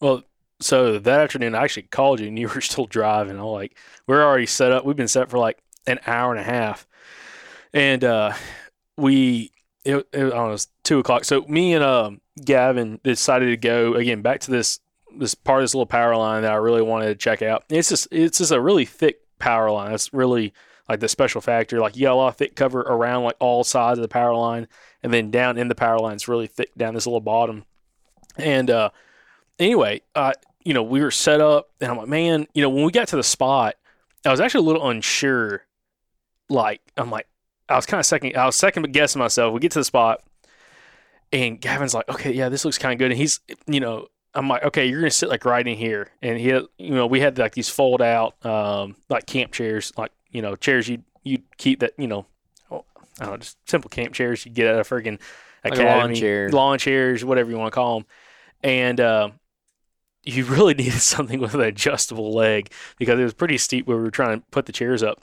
Speaker 2: Well, so that afternoon, I actually called you and you were still driving. I'm like, we're already set up. We've been set for like an hour and a half. And uh, we it, it, I don't know, two o'clock. So me and um, Gavin decided to go again back to this this part of this little power line that I really wanted to check out. It's just it's just a really thick power line. It's really like the special factor. Like you got a lot of thick cover around like all sides of the power line, and then down in the power line, it's really thick down this little bottom. And uh, anyway, uh, you know, we were set up, and I'm like, man, you know, when we got to the spot, I was actually a little unsure. Like, I'm like, I was kind of second, I was second guessing myself. We get to the spot, and Gavin's like, okay, yeah, this looks kind of good. And he's, you know, I'm like, okay, you're gonna sit like right in here. And he, you know, we had like these fold out, um, like camp chairs, like you know, chairs you you keep that, you know, oh, I don't know, just simple camp chairs you get at a friggin'
Speaker 1: Like
Speaker 2: academy,
Speaker 1: lawn chairs.
Speaker 2: lawn chairs, whatever you want to call them. And uh, you really needed something with an adjustable leg because it was pretty steep where we were trying to put the chairs up.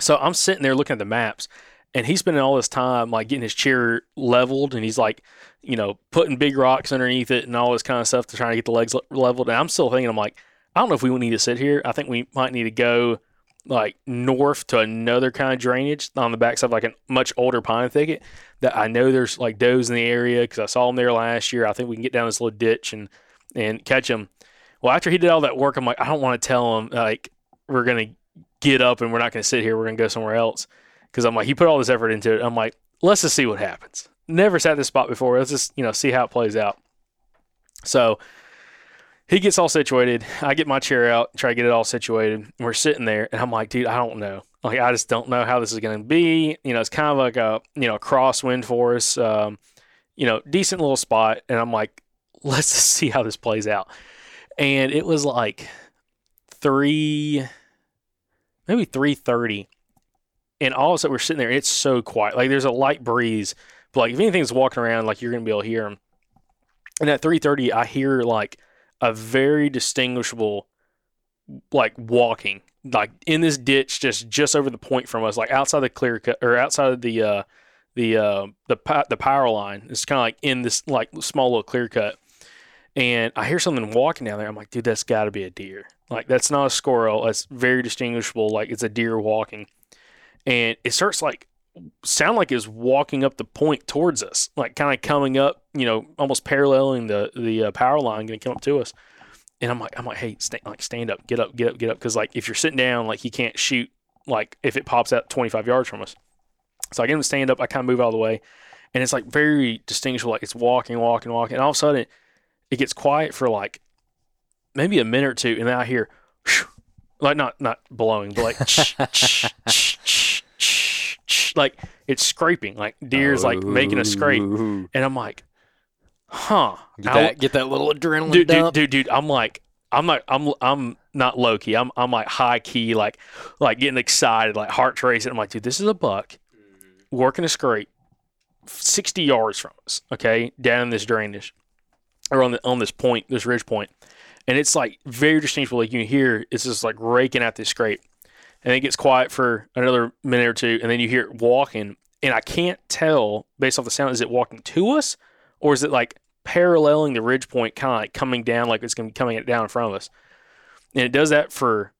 Speaker 2: So I'm sitting there looking at the maps, and he's spending all this time like getting his chair leveled, and he's like, you know, putting big rocks underneath it and all this kind of stuff to try to get the legs le- leveled. And I'm still thinking, I'm like, I don't know if we need to sit here. I think we might need to go like north to another kind of drainage on the backside of like a much older pine thicket that I know there's like does in the area because I saw them there last year. I think we can get down this little ditch and and catch them. Well, after he did all that work, I'm like, I don't want to tell him like we're gonna get up and we're not gonna sit here. We're gonna go somewhere else because I'm like, he put all this effort into it. I'm like, let's just see what happens. Never sat this spot before. Let's just you know see how it plays out. So he gets all situated. I get my chair out, try to get it all situated. We're sitting there, and I'm like, dude, I don't know. Like, I just don't know how this is going to be. You know, it's kind of like a you know crosswind for us. Um, you know, decent little spot, and I'm like, let's just see how this plays out. And it was like three, maybe three thirty, and all of a sudden we're sitting there. It's so quiet. Like there's a light breeze, but like if anything's walking around, like you're gonna be able to hear them. And at three thirty, I hear like a very distinguishable like walking like in this ditch just just over the point from us like outside the clear cut or outside of the uh the uh the the power line it's kind of like in this like small little clear cut and i hear something walking down there i'm like dude that's got to be a deer like that's not a squirrel that's very distinguishable like it's a deer walking and it starts like sound like it's walking up the point towards us, like kind of coming up, you know, almost paralleling the the uh, power line, going to come up to us. And I'm like, I'm like, hey, sta- like stand up, get up, get up, get up, because like if you're sitting down, like he can't shoot, like if it pops out 25 yards from us. So I get him to stand up, I kind of move out of the way, and it's like very distinguishable, like it's walking, walking, walking, and all of a sudden it, it gets quiet for like maybe a minute or two, and then I hear, like not not blowing, but like like it's scraping, like deer's like making a scrape,
Speaker 1: oh.
Speaker 2: and I'm like, huh?
Speaker 1: Get
Speaker 2: I-
Speaker 1: that, get that little adrenaline
Speaker 2: dude, dude,
Speaker 1: dump.
Speaker 2: dude, dude, I'm like, I'm not, I'm, I'm not low key. I'm, I'm like high key, like, like getting excited, like heart racing. I'm like, dude, this is a buck mm-hmm. working a scrape, sixty yards from us. Okay, down in this drainage, or on the on this point, this ridge point, and it's like very distinctable. Like you can hear, it's just like raking at this scrape, and it gets quiet for another minute or two, and then you hear it walking, and I can't tell based off the sound, is it walking to us, or is it like paralleling the ridge point, kind of like coming down, like it's going to be coming down in front of us. And it does that for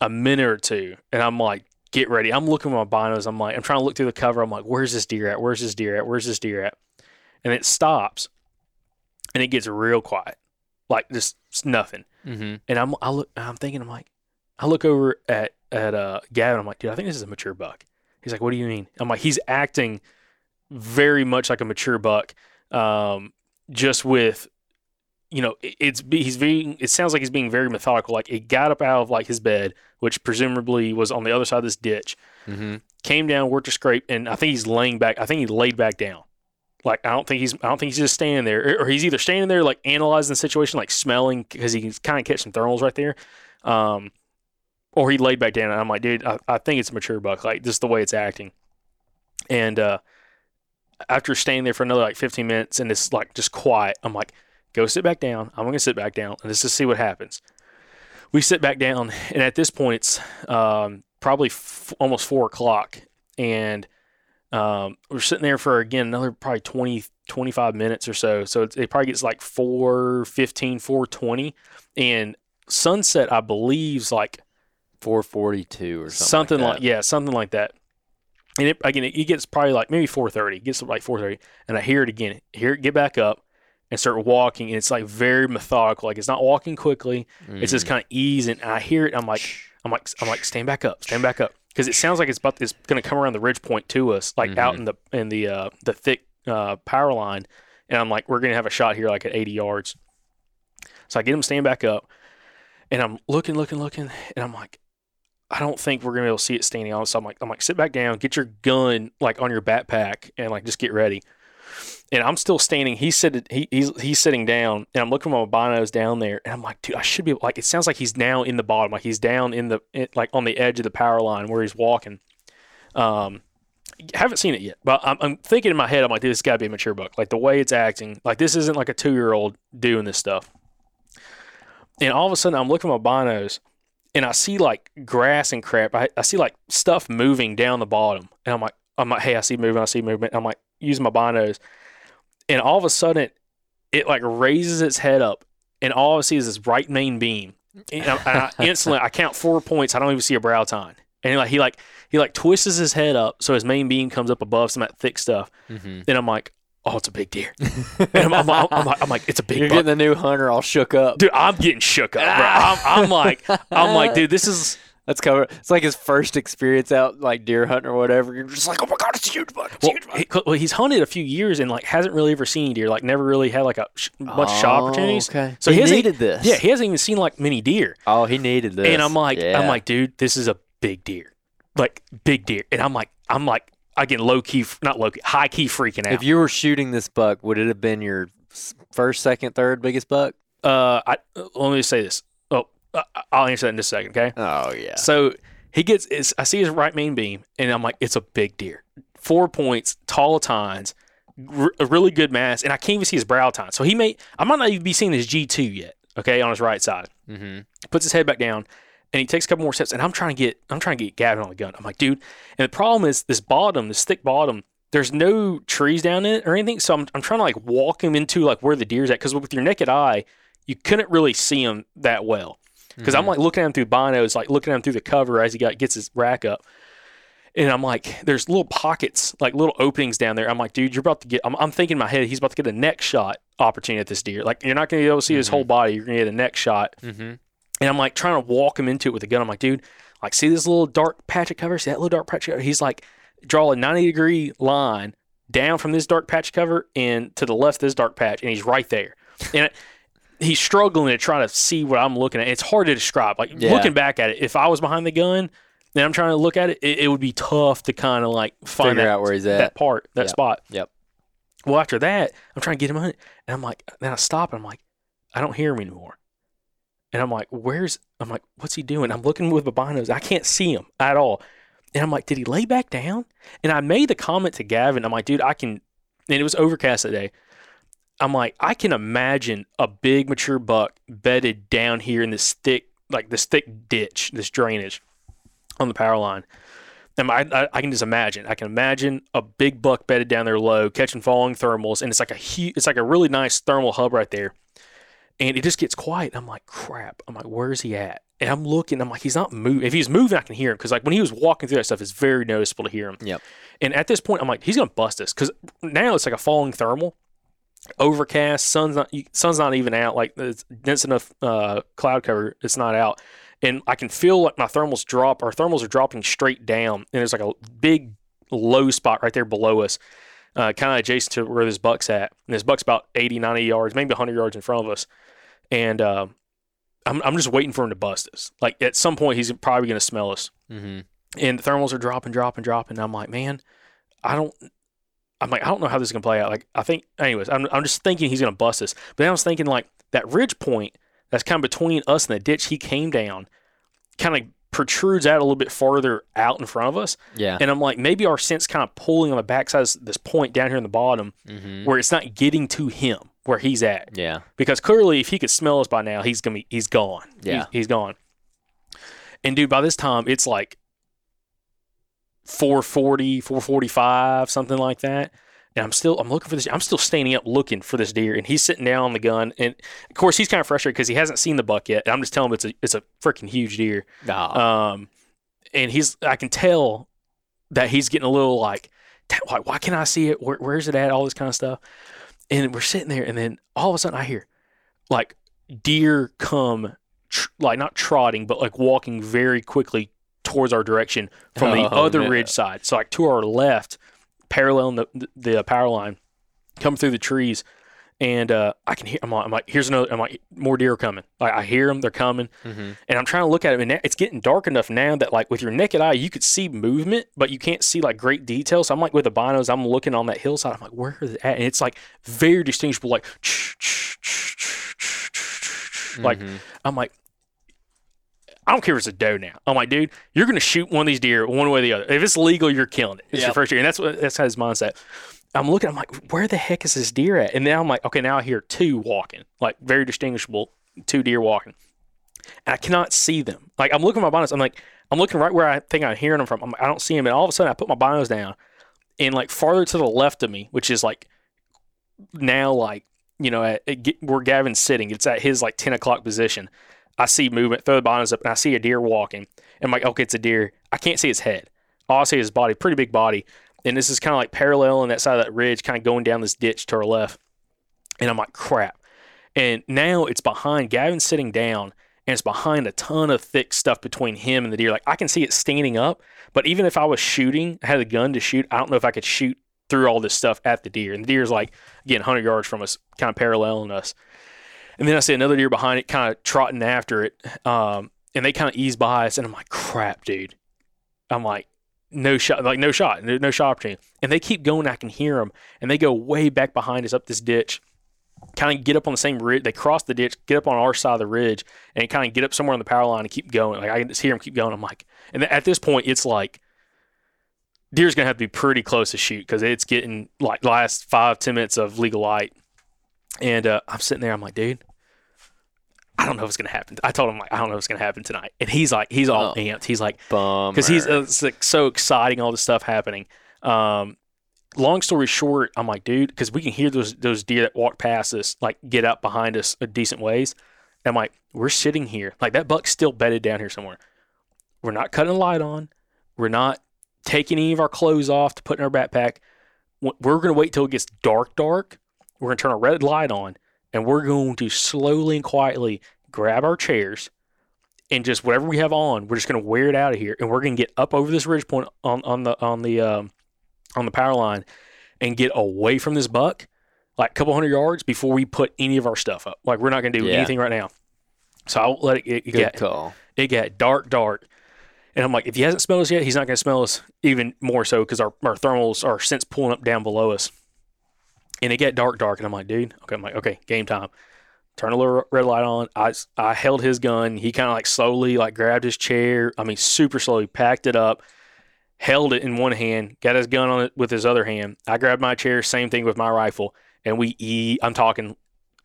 Speaker 2: a minute or two. And I'm like, get ready. I'm looking at my binos. I'm like, I'm trying to look through the cover. I'm like, where's this deer at? Where's this deer at? Where's this deer at? And it stops and it gets real quiet. Like just it's nothing.
Speaker 1: Mm-hmm.
Speaker 2: And I'm I look I'm thinking I'm like I look over at at uh Gavin, I'm like, dude, I think this is a mature buck. He's like, What do you mean? I'm like, he's acting very much like a mature buck. Um, just with you know, it- it's he's being it sounds like he's being very methodical. Like it got up out of like his bed, which presumably was on the other side of this ditch,
Speaker 1: Mm-hmm.
Speaker 2: came down, worked a scrape, and I think he's laying back. I think he laid back down. Like I don't think he's I don't think he's just standing there, or he's either standing there like analyzing the situation, like smelling because he can kind of catch some thermals right there, um, or he laid back down. And I'm like, dude, I, I think it's a mature buck. Like is the way it's acting. And uh, after staying there for another like 15 minutes and it's like just quiet, I'm like, go sit back down. I'm gonna sit back down and let's just see what happens. We sit back down, and at this point, it's um, probably f- almost four o'clock, and um, we're sitting there for again another probably 20, 25 minutes or so. So it, it probably gets like 415, 420. And sunset, I believe, is like
Speaker 1: Four forty two or something.
Speaker 2: something,
Speaker 1: like,
Speaker 2: like, yeah, something like that. And it, again, it, it gets probably like maybe 4:30. It gets like 4:30, and I hear it again. Hear it get back up and start walking, and it's like very methodical. Like it's not walking quickly. It's just kind of easing. And I hear it. I'm like, I'm like, I'm like, stand back up, stand back up, because it sounds like it's about it's going to come around the ridge point to us, like out in the in the uh, the thick uh, power line. And I'm like, we're going to have a shot here, like at 80 yards. So I get him stand back up, and I'm looking, looking, looking, and I'm like, I don't think we're gonna be able to see it standing on. So I'm like, I'm like, sit back down, get your gun like on your backpack, and like just get ready. And I'm still standing. He's sitting. He, he's he's sitting down, and I'm looking at my binos down there, and I'm like, dude, I should be like. It sounds like he's now in the bottom, like he's down in the in, like on the edge of the power line where he's walking. Um, haven't seen it yet, but I'm, I'm thinking in my head, I'm like, dude, this got to be a mature buck. Like the way it's acting, like this isn't like a two year old doing this stuff. And all of a sudden, I'm looking at my binos, and I see like grass and crap. I, I see like stuff moving down the bottom, and I'm like, I'm like, hey, I see movement, I see movement. I'm like using my binos, and all of a sudden, it like raises its head up, and all I see is this bright main beam, and I, I instantly I count four points. I don't even see a brow tine, and like he like he like twists his head up so his main beam comes up above some of that thick stuff,
Speaker 1: Mhm.
Speaker 2: and I'm like, oh, it's a big deer, and I'm, I'm, I'm, I'm like, I'm like, it's a big
Speaker 4: You're
Speaker 2: buck.
Speaker 4: getting the new hunter all shook up.
Speaker 2: Dude, I'm getting shook up, bro. I'm, I'm like, I'm like, dude, this is
Speaker 4: That's cover. It's like his first experience out like deer hunting or whatever. You're just like, oh my god, it's a huge buck. It's
Speaker 2: well,
Speaker 4: huge buck.
Speaker 2: he, well, he's hunted a few years and like hasn't really ever seen deer. Like never really had like a sh- bunch of shot
Speaker 4: Oh,
Speaker 2: opportunities.
Speaker 4: Okay.
Speaker 2: So
Speaker 4: he,
Speaker 2: he hasn't-
Speaker 4: needed this.
Speaker 2: Yeah, he hasn't even seen like many deer.
Speaker 4: Oh, he needed this.
Speaker 2: And I'm like,
Speaker 4: Yeah.
Speaker 2: I'm like, dude, this is a big deer, like big deer. And I'm like, I'm like, I get low key, not low key, high key freaking out.
Speaker 4: if you were shooting this buck, would it have been your first, second, third biggest buck?
Speaker 2: uh, I let me just say this. Uh, I'll answer that in just a second. Okay.
Speaker 4: Oh yeah.
Speaker 2: So he gets, I see his right main beam, and I'm like, it's a big deer. Four points, tall tines, r- a really good mass, and I can't even see his brow tines. So he may, I might not even be seeing his G2 yet, okay, on his right side.
Speaker 4: Mm-hmm.
Speaker 2: Puts his head back down, and he takes a couple more steps, and I'm trying to get, I'm trying to get Gavin on the gun. I'm like, dude, and the problem is this bottom, this thick bottom, there's no trees down in it or anything. So I'm, I'm trying to like walk him into like where the deer's at, because with your naked eye, you couldn't really see him that well because I'm like looking at him through binos, like looking at him through the cover as he got gets his rack up. And I'm like, there's little pockets, like little openings down there. I'm like, dude, you're about to get. I'm, I'm thinking in my head, he's about to get a neck shot opportunity at this deer. Like, you're not going to be able to see his whole body. You're going to get a neck shot.
Speaker 4: Mm-hmm.
Speaker 2: And I'm like trying to walk him into it with a gun. I'm like, dude, like, see this little dark patch of cover? See that little dark patch of cover? He's like, draw a 90 degree line down from this dark patch cover and to the left of this dark patch, and he's right there. And he's struggling to try to see what I'm looking at. It's hard to describe. Like
Speaker 4: Yeah.
Speaker 2: looking back at it, if I was behind the gun and I'm trying to look at it, it, it would be tough to kind of like find
Speaker 4: Figure
Speaker 2: that,
Speaker 4: out where he's at.
Speaker 2: that part, that
Speaker 4: Yep.
Speaker 2: spot.
Speaker 4: Yep.
Speaker 2: Well, after that, I'm trying to get him on it, and I'm like, then I stop, and I'm like, I don't hear him anymore. And I'm like, where's? I'm like, what's he doing? I'm looking with my binos. I can't see him at all. And I'm like, did he lay back down? And I made the comment to Gavin. I'm like, dude, I can. And it was overcast that day. I'm like, I can imagine a big mature buck bedded down here in this thick, like this thick ditch, this drainage on the power line. And I, I, I can just imagine. I can imagine a big buck bedded down there low, catching falling thermals, and it's like a huge, it's like a really nice thermal hub right there. And it just gets quiet. I'm like, crap. I'm like, where's he at? And I'm looking. I'm like, he's not moving. If he's moving, I can hear him because like when he was walking through that stuff, it's very noticeable to hear him.
Speaker 4: Yep.
Speaker 2: And at this point, I'm like, he's gonna bust us because now it's like a falling thermal, overcast. Sun's not sun's not even out. Like it's dense enough uh, cloud cover. It's not out, and I can feel like my thermals drop. Our thermals are dropping straight down, and there's like a big low spot right there below us, uh, kind of adjacent to where this buck's at. And this buck's about 80, 90 yards, maybe 100 yards in front of us, and uh, I'm I'm just waiting for him to bust us. Like at some point, he's probably gonna smell us
Speaker 4: Mm-hmm.
Speaker 2: and the thermals are dropping, dropping, dropping. I'm like, man, I don't. I'm like, I don't know how this is gonna play out. Like, I think, anyways, I'm, I'm just thinking he's gonna bust us. But then I was thinking like that ridge point that's kind of between us and the ditch he came down, kind of protrudes out a little bit farther out in front of us.
Speaker 4: Yeah.
Speaker 2: And I'm like, maybe our scent's kind of pulling on the backside of this point down here in the bottom
Speaker 4: Mm-hmm.
Speaker 2: where it's not getting to him where he's at.
Speaker 4: Yeah.
Speaker 2: Because clearly, if he could smell us by now, he's gonna be he's gone.
Speaker 4: Yeah.
Speaker 2: he's, he's gone. And dude, by this time, it's like 440, 445, something like that. And I'm still I'm looking for this. I'm still standing up looking for this deer, and he's sitting down on the gun. And of course, he's kind of frustrated because he hasn't seen the buck yet. And I'm just telling him it's a it's a freaking huge deer.
Speaker 4: Ah.
Speaker 2: Um, and he's I can tell that he's getting a little like, "Dad, why, why can't I see it? Where, where's it at? All this kind of stuff. And we're sitting there, and then all of a sudden I hear like deer come, tr- like not trotting, but like walking very quickly towards our direction from the
Speaker 4: Oh,
Speaker 2: other
Speaker 4: no.
Speaker 2: ridge side. So like to our left, paralleling the the, power line, come through the trees. And uh, I can hear. I'm like, I'm like, here's another. I'm like, more deer are coming. Like I hear them. They're coming.
Speaker 4: Mhm.
Speaker 2: And I'm trying to look at it, and now- it's getting dark enough now that, like, with your naked eye, you could see movement, but you can't see like great detail. So I'm like, with the binos, I'm looking on that hillside. I'm like, where are they at? And it's like very distinguishable, like, like
Speaker 4: Mhm.
Speaker 2: I'm like, I don't care if it's a doe now. I'm like, dude, you're gonna shoot one of these deer one way or the other. If it's legal, you're killing it. It's your first year, and that's what that's how his mindset. I'm looking. I'm like, where the heck is this deer at? And now I'm like, okay, now I hear two walking, like very distinguishable, two deer walking, and I cannot see them. Like I'm looking at my binos. I'm like, I'm looking right where I think I'm hearing them from. I'm like, I don't see them, and all of a sudden I put my binos down, and like farther to the left of me, which is like now like you know at, at, where Gavin's sitting, it's at his like 10 o'clock position. I see movement, throw the binos up, and I see a deer walking. And I'm like, okay, it's a deer. I can't see his head. All I see is his body, pretty big body. And this is kind of like parallel on that side of that ridge, kind of going down this ditch to our left. And I'm like, crap. And now it's behind Gavin's sitting down, and it's behind a ton of thick stuff between him and the deer. Like I can see it standing up, but even if I was shooting, I had a gun to shoot, I don't know if I could shoot through all this stuff at the deer. And the deer's like, again, 100 yards from us, kind of paralleling us. And then I see another deer behind it, kind of trotting after it. Um, and they kind of ease by us, and I'm like, crap, dude. I'm like, no shot, like no shot, no, no shot opportunity. And they keep going. I can hear them, and they go way back behind us up this ditch. Kind of get up on the same ridge. They cross the ditch, get up on our side of the ridge, and kind of get up somewhere on the power line and keep going. Like I can just hear them keep going. I'm like, and at this point, it's like deer's gonna have to be pretty close to shoot because it's getting like last five ten minutes of legal light. And uh, I'm sitting there. I'm like, dude, I don't know if it's gonna happen. I told him like, I don't know if it's gonna happen tonight. And he's like, he's all
Speaker 4: Oh.
Speaker 2: amped. He's like, because he's uh, it's like so exciting, all this stuff happening. Um, long story short, I'm like, dude, because we can hear those those deer that walk past us, like get up behind us a decent ways. I'm like, we're sitting here, like that buck's still bedded down here somewhere. We're not cutting a light on. We're not taking any of our clothes off to put in our backpack. We're gonna wait till it gets dark, dark. We're gonna turn a red light on, and we're going to slowly and quietly grab our chairs and just whatever we have on, we're just gonna wear it out of here, and we're gonna get up over this ridge point on on the on the um, on the power line, and get away from this buck, like a couple hundred yards before we put any of our stuff up. Like we're not gonna do
Speaker 4: Yeah.
Speaker 2: anything right now. So I'll let it, it, get
Speaker 4: call.
Speaker 2: it got dark, dark. And I'm like, if he hasn't smelled us yet, he's not going to smell us even more so because our, our thermals are since pulling up down below us. And it got dark, dark. And I'm like, dude, okay. I'm like, okay, game time. Turn a little red light on. I, I held his gun. He kind of like slowly like grabbed his chair. I mean, super slowly packed it up, held it in one hand, got his gun on it with his other hand. I grabbed my chair, same thing with my rifle. And we, e- I'm talking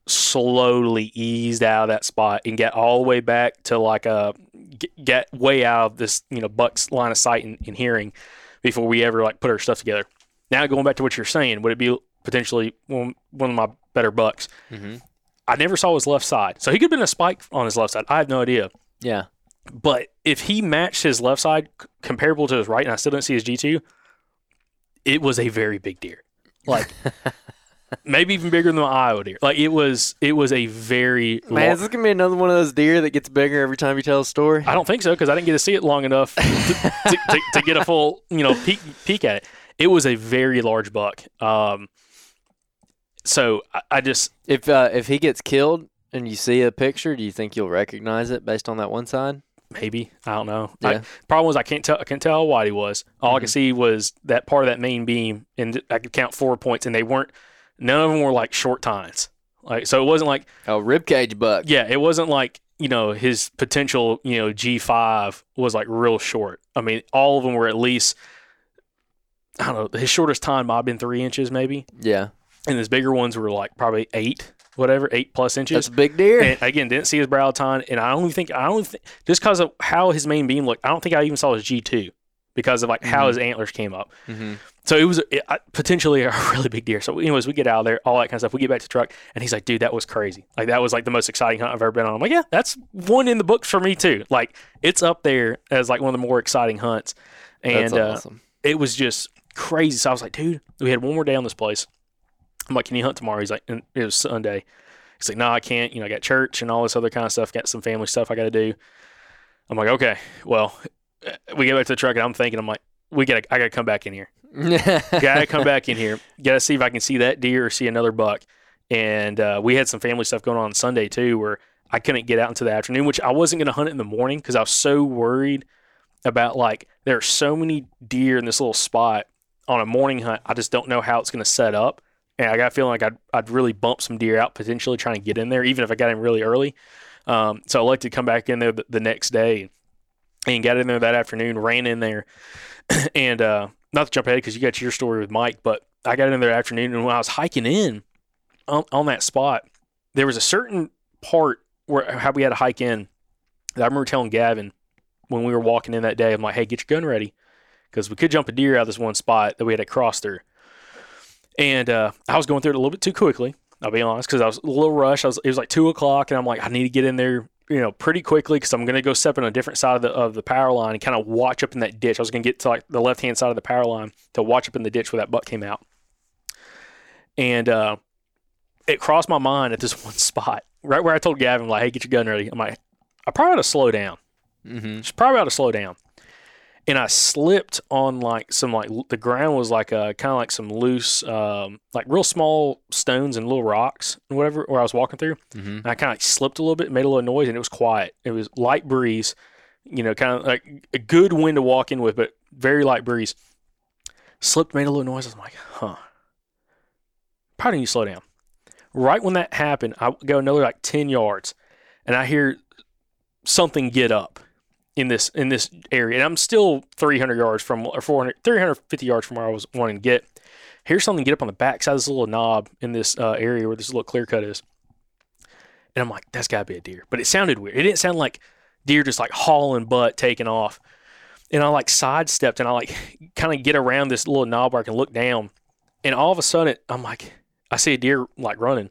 Speaker 2: slowly eased out of that spot and get all the way back to like a get, get way out of this you know buck's line of sight and, and hearing before we ever like put our stuff together now going back to what you're saying would it be potentially one, one of my better bucks
Speaker 4: Mhm.
Speaker 2: i never saw his left side so he could have been a spike on his left side i have no idea
Speaker 4: Yeah.
Speaker 2: but if he matched his left side c- comparable to his right and i still didn't see his g2 it was a very big deer like maybe even bigger than my iowa deer like it was it was a very
Speaker 4: Man,
Speaker 2: lar-
Speaker 4: is this gonna be another one of those deer that gets bigger every time you tell a story?
Speaker 2: I don't think so because I didn't get to see it long enough to, to, to, to get a full, you know, peek peek at it. It was a very large buck. Um, so I, I just
Speaker 4: If uh, if he gets killed and you see a picture, do you think you'll recognize it based on that one side?
Speaker 2: maybe I don't know. I,
Speaker 4: Yeah.
Speaker 2: problem was I can't tell I can't tell how wide he was. All I could
Speaker 4: Mhm.
Speaker 2: see was that part of that main beam, and I could count four points, and they weren't. None of them were like short tines. Like so, it wasn't like
Speaker 4: Oh, ribcage buck.
Speaker 2: yeah, it wasn't like you know his potential you know G five was like real short. I mean, all of them were at least I don't know. His shortest time might have been three inches maybe,
Speaker 4: Yeah,
Speaker 2: and his bigger ones were like probably eight, whatever, eight plus inches.
Speaker 4: that's a big deer.
Speaker 2: And again, didn't see his brow tine, and I don't think I don't think just because of how his main beam looked, I don't think I even saw his G two because of like how
Speaker 4: Mhm.
Speaker 2: his antlers came up.
Speaker 4: mm-hmm.
Speaker 2: So it was it, I- potentially a really big deer. So, anyways, we get out of there, all that kind of stuff. We get back to the truck, and he's like, "Dude, that was crazy. Like that was like the most exciting hunt I've ever been on." I'm like, "Yeah, that's one in the books for me too. Like it's up there as like one of the more exciting hunts." And
Speaker 4: That's
Speaker 2: uh, it was just crazy. So I was like, dude, we had one more day on this place. I'm like, can you hunt tomorrow? He's like, and it was Sunday. He's like, no, I can't. You know, I got church and all this other kind of stuff. Got some family stuff I got to do. I'm like, okay, well, we get back to the truck and I'm thinking, I'm like, we got, I got to come back in here. got to come back in here. Got to see if I can see that deer or see another buck. And uh, we had some family stuff going on Sunday too, where I couldn't get out into the afternoon, which I wasn't going to hunt it in the morning because I was so worried about like there are so many deer in this little spot on a morning hunt. I just don't know how it's going to set up, and I got a feeling like I'd I'd really bump some deer out potentially trying to get in there, even if I got in really early. Um, so I like to come back in there the, the next day and got in there that afternoon, ran in there, and uh, not to jump ahead because you got your story with Mike, but I got in there that afternoon, and when I was hiking in on, on that spot, there was a certain part where how we had to hike in. That I remember telling Gavin when we were walking in that day, I'm like, "Hey, get your gun ready," because we could jump a deer out of this one spot that we had to cross through. And uh, I was going through it a little bit too quickly. I'll be honest, because I was a little rushed. I was, it was like two o'clock, and I'm like, I need to get in there, you know, pretty quickly because I'm going to go step on a different side of the of the power line and kind of watch up in that ditch. I was going to get to like the left hand side of the power line to watch up in the ditch where that buck came out. And uh, it crossed my mind at this one spot, right where I told Gavin, like, "Hey, get your gun ready." I'm like, I probably ought to slow down.
Speaker 4: mm-hmm.
Speaker 2: Just probably ought to slow down. And I slipped on like some like the ground was like a kind of like some loose, um, like real small stones and little rocks and whatever where I was walking through.
Speaker 4: Mm-hmm.
Speaker 2: And I kind of like slipped a little bit, made a little noise, and it was quiet. It was light breeze, you know, kind of like a good wind to walk in with, but very light breeze. Slipped, made a little noise. I was like, huh. Probably need to slow down. Right when that happened, I go another like 10 yards and I hear something get up in this in this area. And I'm still 300 yards from or 400 350 yards from where I was wanting to get. Here's something get up on the back side of this little knob in this uh, area where this little clear cut is. And I'm like, that's got to be a deer. But it sounded weird. It didn't sound like deer just like hauling butt, taking off. And I like sidestepped and I like kind of get around this little knob where I can look down. And all of a sudden, I'm like, I see a deer like running.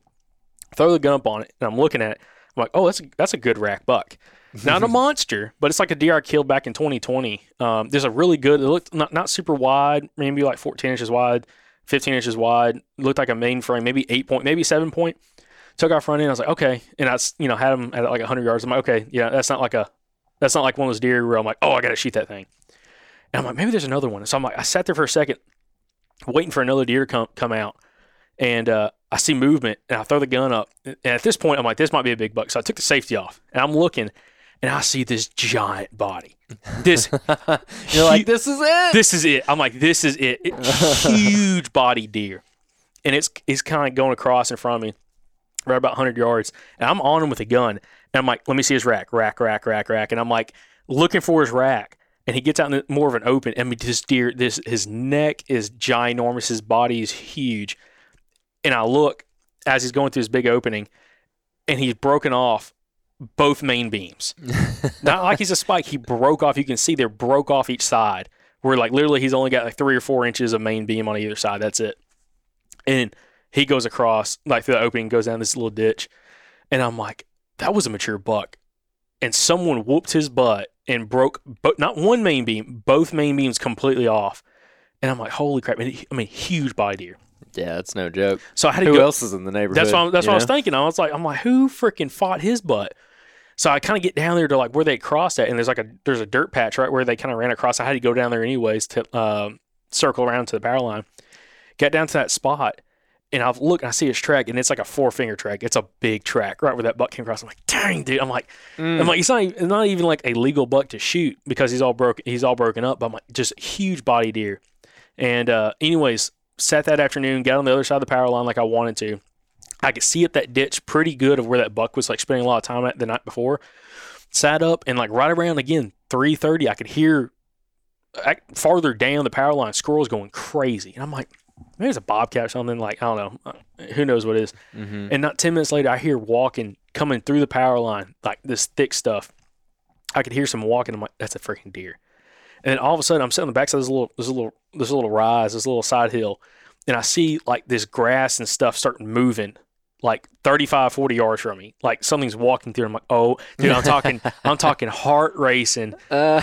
Speaker 2: Throw the gun up on it and I'm looking at it. I'm like, oh, that's a, that's a good rack buck. Not a monster, but it's like a deer I killed back in 2020. Um, there's a really good. It looked not not super wide, maybe like 14 inches wide, 15 inches wide. Looked like a main frame, maybe eight point, maybe seven point. Took off running. I was like, okay, and I you know had him at like 100 yards. I'm like, okay, yeah, that's not like a that's not like one of those deer where I'm like, oh, I got to shoot that thing. And I'm like, maybe there's another one. So I'm like, I sat there for a second, waiting for another deer to come come out, and uh, I see movement, and I throw the gun up. And at this point, I'm like, this might be a big buck. So I took the safety off, and I'm looking, and I see this giant body. This
Speaker 4: You're like, this is it.
Speaker 2: this is it. I'm like, this is it. It- huge body deer, and it's it's kind of going across in front of me, right about 100 yards, and I'm on him with a gun, and I'm like, let me see his rack, rack, rack, rack, rack, and I'm like looking for his rack, and he gets out in the, more of an open. I mean, this deer, this his neck is ginormous, his body is huge, and I look as he's going through his big opening, and he's broken off both main beams. Not like he's a spike. He broke off. You can see they're broke off each side. Where like literally he's only got like three or four inches of main beam on either side. That's it. And he goes across like through the opening, goes down this little ditch, and I'm like, that was a mature buck. And someone whooped his butt and broke, but not one main beam, both main beams completely off. And I'm like, holy crap! I mean, I mean huge body deer.
Speaker 4: yeah, that's no joke.
Speaker 2: So I had to
Speaker 4: Who
Speaker 2: go.
Speaker 4: else is in the neighborhood?
Speaker 2: That's what, I'm, that's what I was thinking. I was like, I'm like, who freaking fought his butt? So I kind of get down there to like where they crossed at, and there's like a there's a dirt patch right where they kind of ran across. I had to go down there anyways to um, circle around to the power line. Get down to that spot, and I look and I see his track, and it's like a four finger track. It's a big track right where that buck came across. I'm like, dang, dude. I'm like,
Speaker 4: Mm.
Speaker 2: I'm like, it's not even, it's not even like a legal buck to shoot because he's all broken. He's all broken up. But I'm like, just huge body deer. And uh, anyways, sat that afternoon, got on the other side of the power line like I wanted to. I could see up that ditch pretty good of where that buck was like spending a lot of time at the night before. Sat up and like right around again 3:30, I could hear I, farther down the power line squirrels going crazy, and I'm like, maybe it's a bobcat or something. Like I don't know, Uh, who knows what it is.
Speaker 4: Mhm.
Speaker 2: And not 10 minutes later, I hear walking coming through the power line, like this thick stuff. I could hear some walking. I'm like, that's a freaking deer. And then all of a sudden, I'm sitting on the backside of this little, this little, this little rise, this little side hill, and I see like this grass and stuff starting moving like 35, 40 yards from me. Like something's walking through. I'm like, oh, dude, I'm talking, I'm talking heart racing.
Speaker 1: Uh,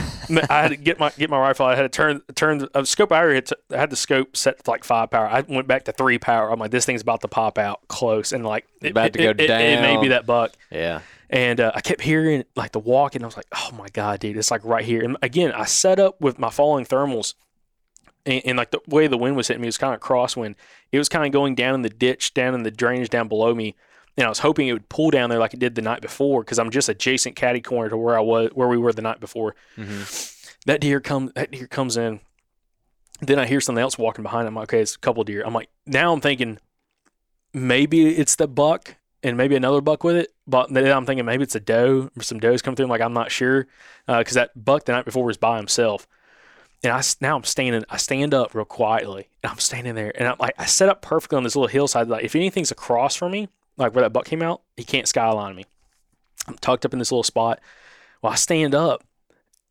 Speaker 2: I had to get my get my rifle. I had to turn turn the uh, scope. I already had, to, I had the scope set to like five power. I went back to three power. I'm like, this thing's about to pop out close, and like it,
Speaker 1: About to go
Speaker 2: it- it- It, may be that buck.
Speaker 1: yeah.
Speaker 2: And uh, I kept hearing like the walk, and I was like, "Oh my god, dude, it's like right here." And again, I set up with my falling thermals, and, and like the way the wind was hitting me was kind of crosswind. It was kind of going down in the ditch, down in the drainage down below me, and I was hoping it would pull down there like it did the night before, because I'm just adjacent caddy corner to where I was, where we were the night before. Mm-hmm. That deer comes, that deer comes in. Then I hear something else walking behind. I'm like, okay, it's a couple deer. I'm like, now I'm thinking maybe it's the buck and maybe another buck with it. But then I'm thinking maybe it's a doe or some does come through. I'm like, I'm not sure uh, because that buck the night before was by himself. And I now I'm standing. I stand up real quietly, and I'm standing there, and I'm like, I set up perfectly on this little hillside. Like, if anything's across from me, like where that buck came out, he can't skyline me. I'm tucked up in this little spot. Well, I stand up,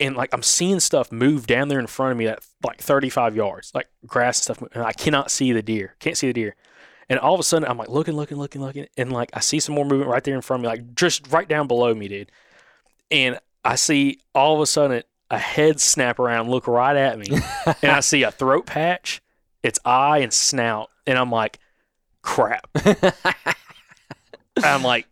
Speaker 2: and like I'm seeing stuff move down there in front of me at like 35 yards, like grass and stuff, and I cannot see the deer. Can't see the deer. And all of a sudden, I'm like looking, looking, looking, looking, and like I see some more movement right there in front of me, like just right down below me, dude. And I see all of a sudden a head snap around, look right at me, and I see a throat patch, its eye and snout, and I'm like, crap. And I'm like,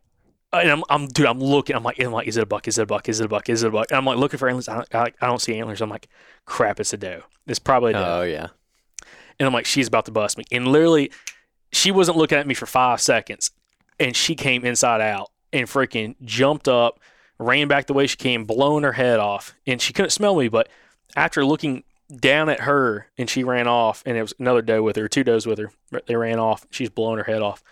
Speaker 2: and I'm, I'm, dude, I'm looking. I'm like, I'm like, is it a buck? Is it a buck? Is it a buck? Is it a buck? And I'm like looking for antlers. I don't, I, I don't see antlers. I'm like, crap, it's a doe. It's probably a doe.
Speaker 1: Oh yeah.
Speaker 2: And I'm like, she's about to bust me. And literally, she wasn't looking at me for five seconds. And she came inside out and freaking jumped up, ran back the way she came, blowing her head off. And she couldn't smell me. But after looking down at her and she ran off, and it was another doe with her, two does with her, they ran off. She's blowing her head off.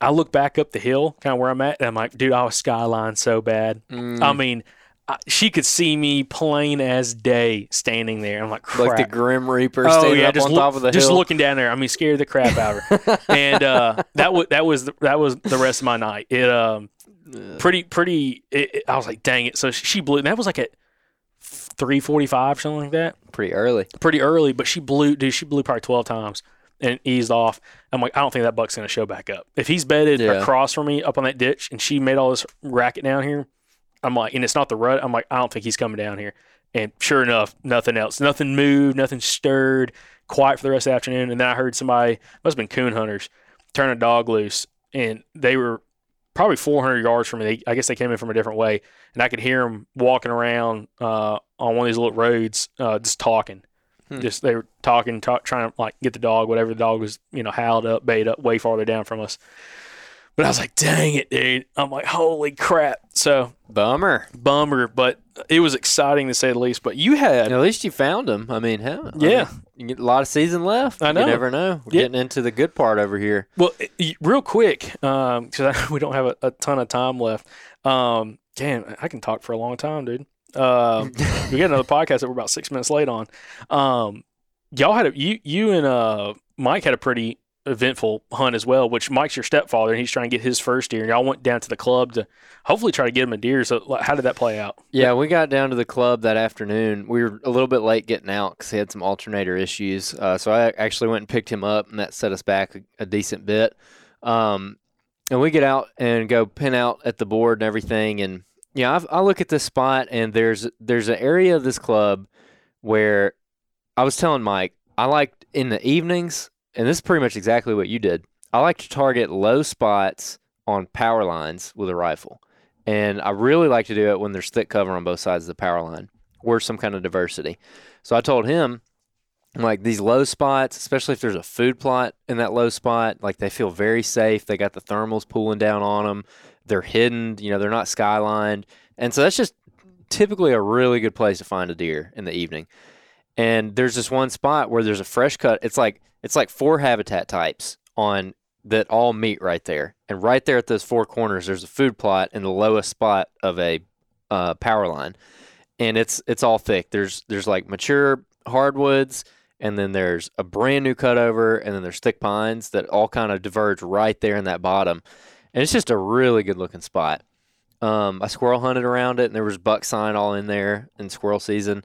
Speaker 2: I look back up the hill, kind of where I'm at, and I'm like, dude, I was skyline so bad.
Speaker 1: Mm.
Speaker 2: I mean, I, she could see me plain as day standing there. I'm like, crap.
Speaker 1: like the Grim Reaper
Speaker 2: Oh
Speaker 1: standing
Speaker 2: yeah,
Speaker 1: up
Speaker 2: just
Speaker 1: on
Speaker 2: look-
Speaker 1: top of the
Speaker 2: just
Speaker 1: hill.
Speaker 2: looking down there. I mean, scared the crap out of her. and uh, that was that was the, that was the rest of my night. It um, pretty pretty. It, it- I was like, dang it. So she blew. And that was like at three forty five, something like that.
Speaker 1: Pretty early.
Speaker 2: Pretty early, but she blew. Dude, she blew probably twelve times and eased off. I'm like, I don't think that buck's gonna show back up. If he's bedded
Speaker 1: Yeah.
Speaker 2: across from me up on that ditch, and she made all this racket down here, I'm like, and it's not the rut. I'm like, I don't think he's coming down here. And sure enough, nothing else. Nothing moved. Nothing stirred. Quiet for the rest of the afternoon. And then I heard somebody must have been coon hunters turn a dog loose, and they were probably 400 yards from me. I guess they came in from a different way, and I could hear them walking around uh, on one of these little roads, uh, just talking.
Speaker 1: Hmm.
Speaker 2: Just they were talking, talk, trying to like get the dog, whatever the dog was, you know, howled up, bait up, way farther down from us. But I was like, dang it, dude. I'm like, holy crap. So
Speaker 1: Bummer.
Speaker 2: bummer, but it was exciting to say the least. But you had,
Speaker 1: At least you found him. I mean, hell. I
Speaker 2: Yeah.
Speaker 1: mean, you get a lot of season left.
Speaker 2: I know.
Speaker 1: You never know. We're
Speaker 2: Yeah.
Speaker 1: getting into the good part over here.
Speaker 2: well, real quick, because we don't have a, a ton of time left. Um, damn, I can talk for a long time, dude. Um, we got another podcast that we're about six minutes late on. Um, y'all had a you you and uh Mike had a pretty eventful hunt as well. Which Mike's your stepfather, and he's trying to get his first deer. And y'all went down to the club to hopefully try to get him a deer. So how did that play out?
Speaker 1: Yeah, we got down to the club that afternoon. We were a little bit late getting out because he had some alternator issues. Uh, so I actually went and picked him up, and that set us back a, a decent bit. Um, and we get out and go pin out at the board and everything. And yeah, I've, I look at this spot, and there's there's an area of this club where I was telling Mike I like in the evenings, and this is pretty much exactly what you did. I like to target low spots on power lines with a rifle. And I really like to do it when there's thick cover on both sides of the power line or some kind of diversity. So I told him, like, these low spots, especially if there's a food plot in that low spot, like they feel very safe. They got the thermals pulling down on them. They're hidden, you know, they're not skylined. And so that's just typically a really good place to find a deer in the evening. And there's this one spot where there's a fresh cut. It's like it's like four habitat types on that all meet right there. And right there at those four corners, there's a food plot in the lowest spot of a uh, power line, and it's it's all thick. There's there's like mature hardwoods, and then there's a brand new cutover, and then there's thick pines that all kind of diverge right there in that bottom, and it's just a really good looking spot. Um, I squirrel hunted around it, and there was buck sign all in there in squirrel season.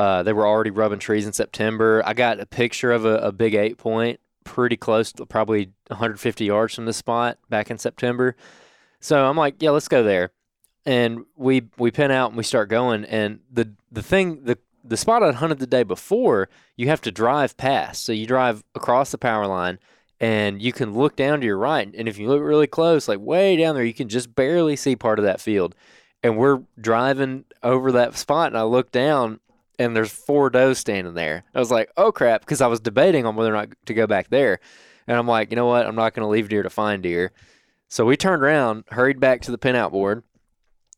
Speaker 1: Uh, they were already rubbing trees in September. I got a picture of a, a big eight point pretty close, to probably 150 yards from the spot back in September. So I'm like, yeah, let's go there. And we we pin out and we start going. And the the thing the the spot I'd hunted the day before, you have to drive past. So you drive across the power line and you can look down to your right. And if you look really close, like way down there, you can just barely see part of that field. And we're driving over that spot, and I look down, and there's four does standing there. I was like, oh crap, because I was debating on whether or not to go back there. And I'm like, you know what? I'm not going to leave deer to find deer. So we turned around, hurried back to the pinout board,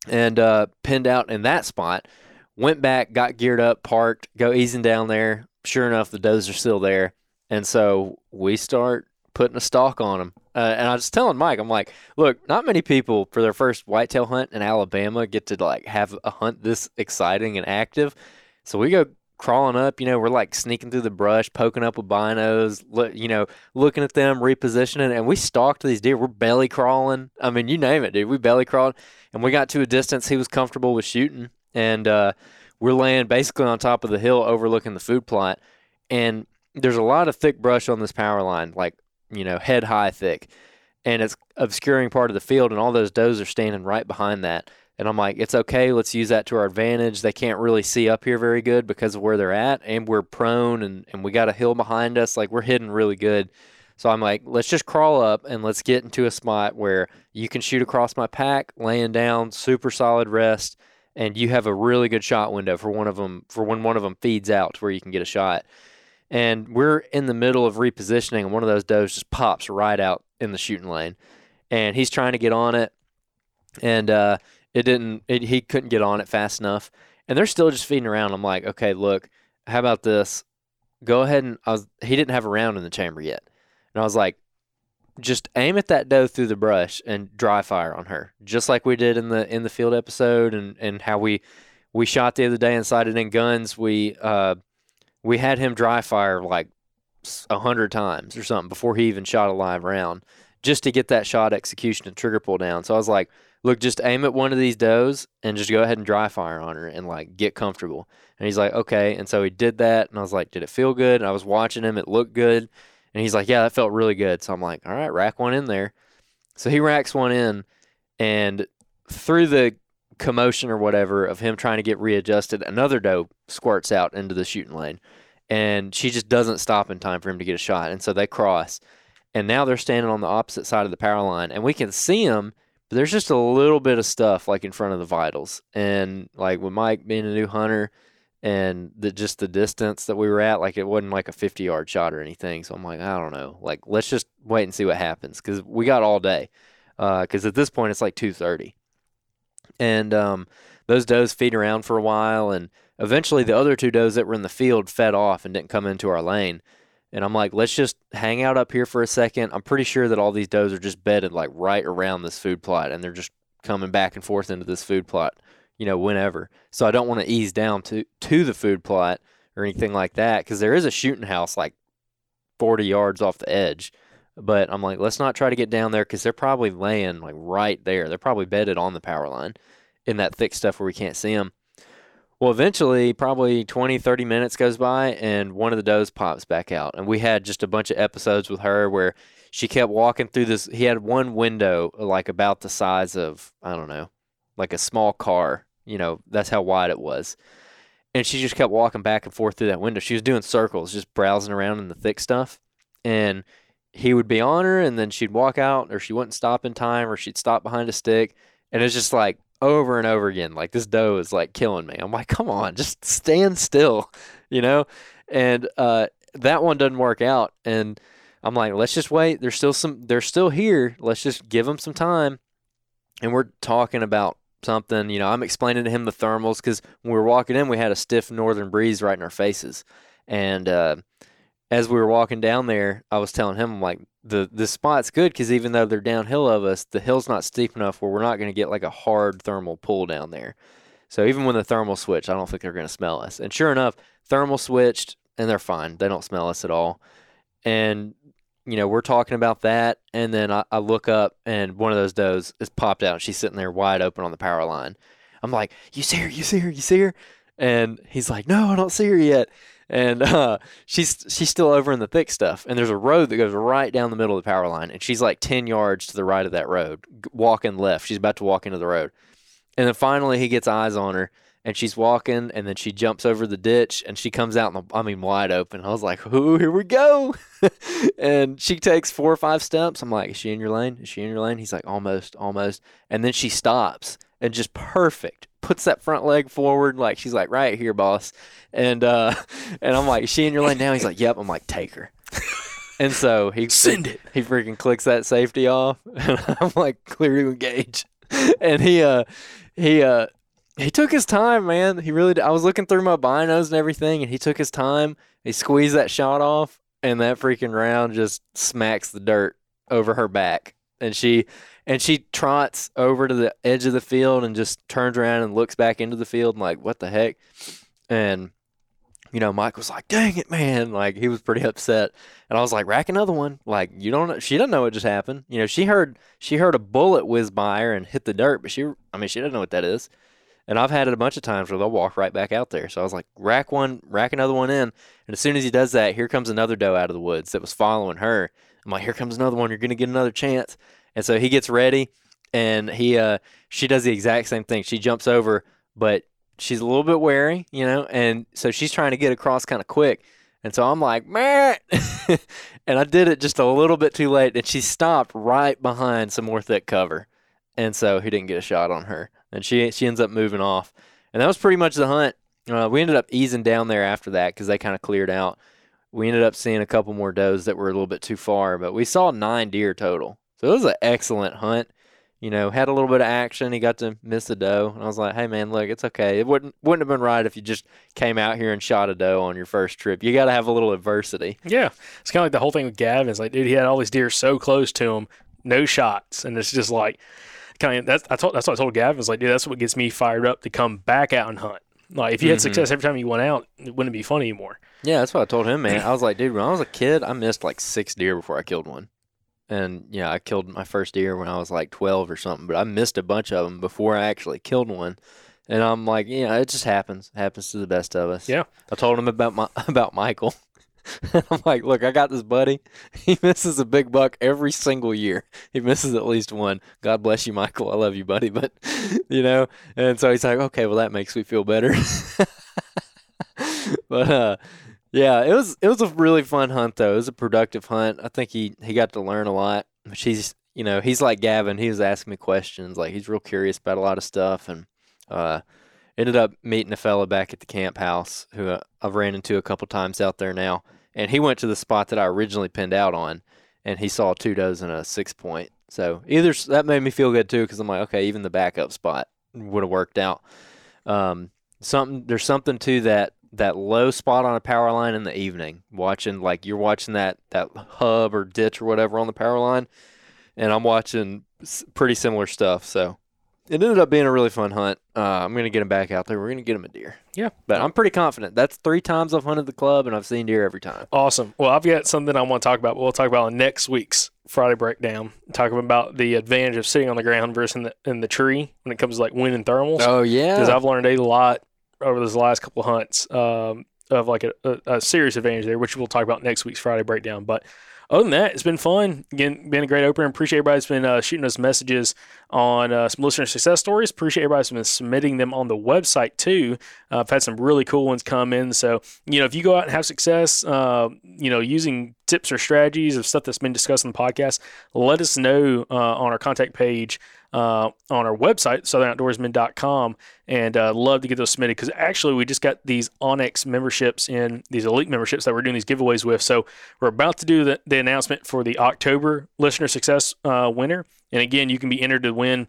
Speaker 1: and uh, pinned out in that spot. Went back, got geared up, parked, go easing down there. Sure enough, the does are still there. And so we start putting a stalk on them. Uh, and I was telling Mike, I'm like, look, not many people for their first whitetail hunt in Alabama get to like have a hunt this exciting and active. So we go crawling up, you know, we're like sneaking through the brush, poking up with binos, look, you know, looking at them, repositioning, and we stalked these deer. We're belly crawling. I mean, you name it, dude. We belly crawled, and we got to a distance he was comfortable with shooting, and uh, we're laying basically on top of the hill, overlooking the food plot, and there's a lot of thick brush on this power line, like you know, head high thick, and it's obscuring part of the field, and all those does are standing right behind that. And I'm like, it's okay. Let's use that to our advantage. They can't really see up here very good because of where they're at, and we're prone, and, and we got a hill behind us. Like we're hidden really good. So I'm like, let's just crawl up and let's get into a spot where you can shoot across my pack, laying down, super solid rest, and you have a really good shot window for one of them for when one of them feeds out to where you can get a shot and we're in the middle of repositioning, and one of those does just pops right out in the shooting lane, and he's trying to get on it, and uh, it didn't. It, he couldn't get on it fast enough, and they're still just feeding around. I'm like, okay, look, how about this? Go ahead and I was. He didn't have a round in the chamber yet, and I was like, just aim at that doe through the brush and dry fire on her, just like we did in the in the field episode, and and how we we shot the other day and sighted in guns. We uh, we had him dry fire like a hundred times or something before he even shot a live round, just to get that shot execution and trigger pull down. So I was like, look, just aim at one of these does and just go ahead and dry fire on her and like get comfortable. And he's like, okay. And so he did that, and I was like, did it feel good? And I was watching him; it looked good. And he's like, yeah, that felt really good. So I'm like, all right, rack one in there. So he racks one in, and through the commotion or whatever of him trying to get readjusted, another doe squirts out into the shooting lane. And she just doesn't stop in time for him to get a shot. And so they cross. And now they're standing on the opposite side of the power line. And we can see them, but there's just a little bit of stuff like in front of the vitals. And like with Mike being a new hunter and the just the distance that we were at, like it wasn't like a 50 yard shot or anything. So I'm like, I don't know. Like, let's just wait and see what happens because we got all day. Because uh, at this point, it's like 2:30 and um, those does feed around for a while, and eventually the other two does that were in the field fed off and didn't come into our lane. And I'm like, let's just hang out up here for a second. I'm pretty sure that all these does are just bedded like right around this food plot, and they're just coming back and forth into this food plot, you know, whenever. So I don't want to ease down to to the food plot or anything like that because there is a shooting house like 40 yards off the edge. But I'm like, let's not try to get down there because they're probably laying like right there. They're probably bedded on the power line in that thick stuff where we can't see them. Well, eventually, probably 20, 30 minutes goes by, and one of the does pops back out. And we had just a bunch of episodes with her where she kept walking through this. He had one window, like about the size of, I don't know, like a small car. You know, that's how wide it was. And she just kept walking back and forth through that window. She was doing circles, just browsing around in the thick stuff. And he would be on her and then she'd walk out or she wouldn't stop in time or she'd stop behind a stick and it's just like over and over again like this doe is like killing me. I'm like come on just stand still you know? And uh, that one doesn't work out and i'm like let's just wait. There's still some they're still here. Let's just give them some time and we're talking about something you know i'm explaining to him the thermals because when we were walking in we had a stiff northern breeze right in our faces. And uh, as we were walking down there, I was telling him, I'm like, the the spot's good because even though they're downhill of us, the hill's not steep enough where we're not going to get like a hard thermal pull down there. So even when the thermal switch, I don't think they're going to smell us. And sure enough, thermal switched and they're fine. They don't smell us at all. And you know, we're talking about that, and then I, I look up and one of those does is popped out. She's sitting there wide open on the power line. I'm like, "You see her? You see her? You see her?" And he's like, "No, I don't see her yet." And uh, she's she's still over in the thick stuff. And there's a road that goes right down the middle of the power line, and she's like ten yards to the right of that road, walking left. She's about to walk into the road, and then finally he gets eyes on her, and she's walking, and then she jumps over the ditch, and she comes out, in the, I mean, wide open. I was like, "Ooh, here we go!" and she takes four or five steps. I'm like, "Is she in your lane? Is she in your lane?" He's like, "Almost, almost," and then she stops and just perfect puts that front leg forward like she's like right here boss. And uh and i'm like "Is she in your lane now? He's like yep. I'm like take her. And so he
Speaker 2: Send it.
Speaker 1: he freaking clicks that safety off and i'm like clear to engage and he uh he uh he took his time man. He really did. i was looking through my binos and everything and he took his time. He squeezed that shot off and that freaking round just smacks the dirt over her back and she and she trots over to the edge of the field and just turns around and looks back into the field and like what the heck? And you know mike was like dang it man. Like he was pretty upset. And i was like rack another one. Like you don't she doesn't know what just happened. You know she heard she heard a bullet whiz by her and hit the dirt but she i mean she doesn't know what that is. And i've had it a bunch of times where they'll walk right back out there. So i was like rack one rack another one in. And as soon as he does that here comes another doe out of the woods that was following her i'm like here comes another one you're gonna get another chance and so he gets ready and he uh she does the exact same thing. She jumps over, but she's a little bit wary, you know, and so she's trying to get across kind of quick. And so I'm like, man, and I did it just a little bit too late, and she stopped right behind some more thick cover, and so he didn't get a shot on her, and she she ends up moving off, and that was pretty much the hunt. Uh, we ended up easing down there after that because they kind of cleared out. We ended up seeing a couple more does that were a little bit too far, but we saw nine deer total. So it was an excellent hunt. You know, had a little bit of action. He got to miss a doe, and I was like, "Hey, man, look, it's okay. It wouldn't wouldn't have been right if you just came out here and shot a doe on your first trip. You got to have a little adversity."
Speaker 2: Yeah, it's kind of like the whole thing with Gavin. It's like, dude, he had all these deer so close to him, no shots, and it's just like, kind of that's I told that's what I told Gavin. It's like, dude, that's what gets me fired up to come back out and hunt. Like, if you had
Speaker 1: Mhm.
Speaker 2: success every time you went out, it wouldn't be fun anymore.
Speaker 1: Yeah, that's what I told him, man. I was like, dude, when I was a kid, I missed like six deer before I killed one. And yeah, I killed my first deer when I was like 12 or something, but I missed a bunch of them before I actually killed one. And I'm like, yeah, it just happens. It happens to the best of us.
Speaker 2: Yeah.
Speaker 1: I told him about my about Michael. I'm like, look, I got this buddy. He misses a big buck every single year. He misses at least one. God bless you, Michael. I love you, buddy. But you know, and so he's like, okay, well that makes me feel better. but uh yeah, it was it was a really fun hunt though. It was a productive hunt. I think he he got to learn a lot. Which he's you know he's like Gavin. He was asking me questions. Like he's real curious about a lot of stuff, and uh, ended up meeting a fella back at the camp house who uh, I've ran into a couple times out there now. And he went to the spot that I originally pinned out on, and he saw two does and a six point. So either that made me feel good too, because I'm like, okay, even the backup spot would have worked out. Um, something there's something to that that low spot on a power line in the evening watching like you're watching that that hub or ditch or whatever on the power line and i'm watching pretty similar stuff so it ended up being a really fun hunt uh, i'm gonna get him back out there we're gonna get him a deer
Speaker 2: Yeah.
Speaker 1: but i'm pretty confident that's three times i've hunted the club and i've seen deer every time
Speaker 2: Awesome. Well, I've got something I want to talk about. We'll talk about on next week's Friday breakdown. Talking about the advantage of sitting on the ground versus in the, in the tree when it comes to like wind and thermals.
Speaker 1: oh yeah
Speaker 2: because I've learned a lot over those last couple of hunts um, of like a, a, a serious advantage there, which we'll talk about next week's Friday breakdown. But other than that, it's been fun. Again, been a great opener. Appreciate everybody that's been uh, shooting us messages on uh, some listener success stories. Appreciate everybody that's been submitting them on the website too. Uh, I've had some really cool ones come in. So you know, if you go out and have success, uh, you know, using tips or strategies of stuff that's been discussed in the podcast, let us know uh, on our contact page uh, on our website, southernoutdoorsman.com, and uh, love to get those submitted because actually we just got these onX memberships in these elite memberships that we're doing these giveaways with. So we're about to do the, the announcement for the October listener success uh, winner, and again, you can be entered to win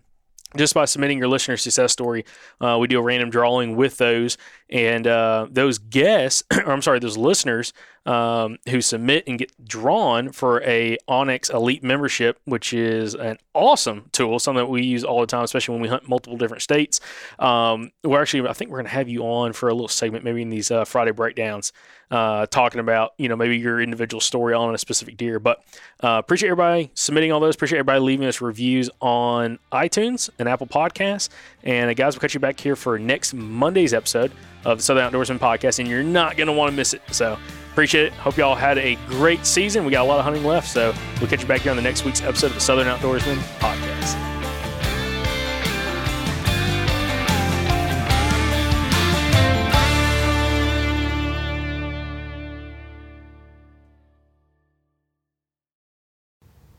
Speaker 2: just by submitting your listener success story. Uh, we do a random drawing with those, and uh, those guests, or I'm sorry, those listeners um, who submit and get drawn for a onX Elite membership, which is an awesome tool, something that we use all the time, especially when we hunt multiple different states. Um, we're actually, I think we're going to have you on for a little segment, maybe in these uh, Friday breakdowns, uh, talking about you know maybe your individual story on a specific deer. But uh, appreciate everybody submitting all those. Appreciate everybody leaving us reviews on iTunes and Apple Podcasts. And uh, guys, we'll catch you back here for next Monday's episode of the Southern Outdoorsman podcast, and you're not going to want to miss it. So appreciate it. Hope y'all had a great season. We got a lot of hunting left, so we'll catch you back here on the next week's episode of the Southern Outdoorsman podcast.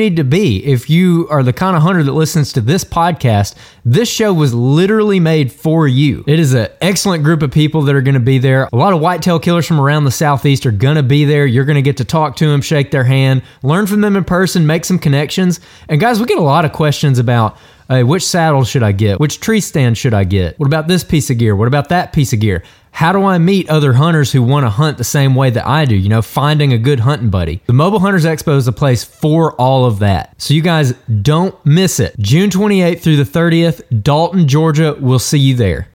Speaker 1: need to be if you are the kind of hunter that listens to this podcast. This show was literally made for you. It is an excellent group of people that are going to be there. A lot of whitetail killers from around the southeast are going to be there. You're going to get to talk to them, shake their hand, learn from them in person, make some connections. And guys, we get a lot of questions about Hey, which saddle should I get? Which tree stand should I get? What about this piece of gear? What about that piece of gear? How do I meet other hunters who want to hunt the same way that I do? You know, finding a good hunting buddy. The Mobile Hunters Expo is a place for all of that. So you guys don't miss it. June 28th through the 30th, Dalton, Georgia. We'll see you there.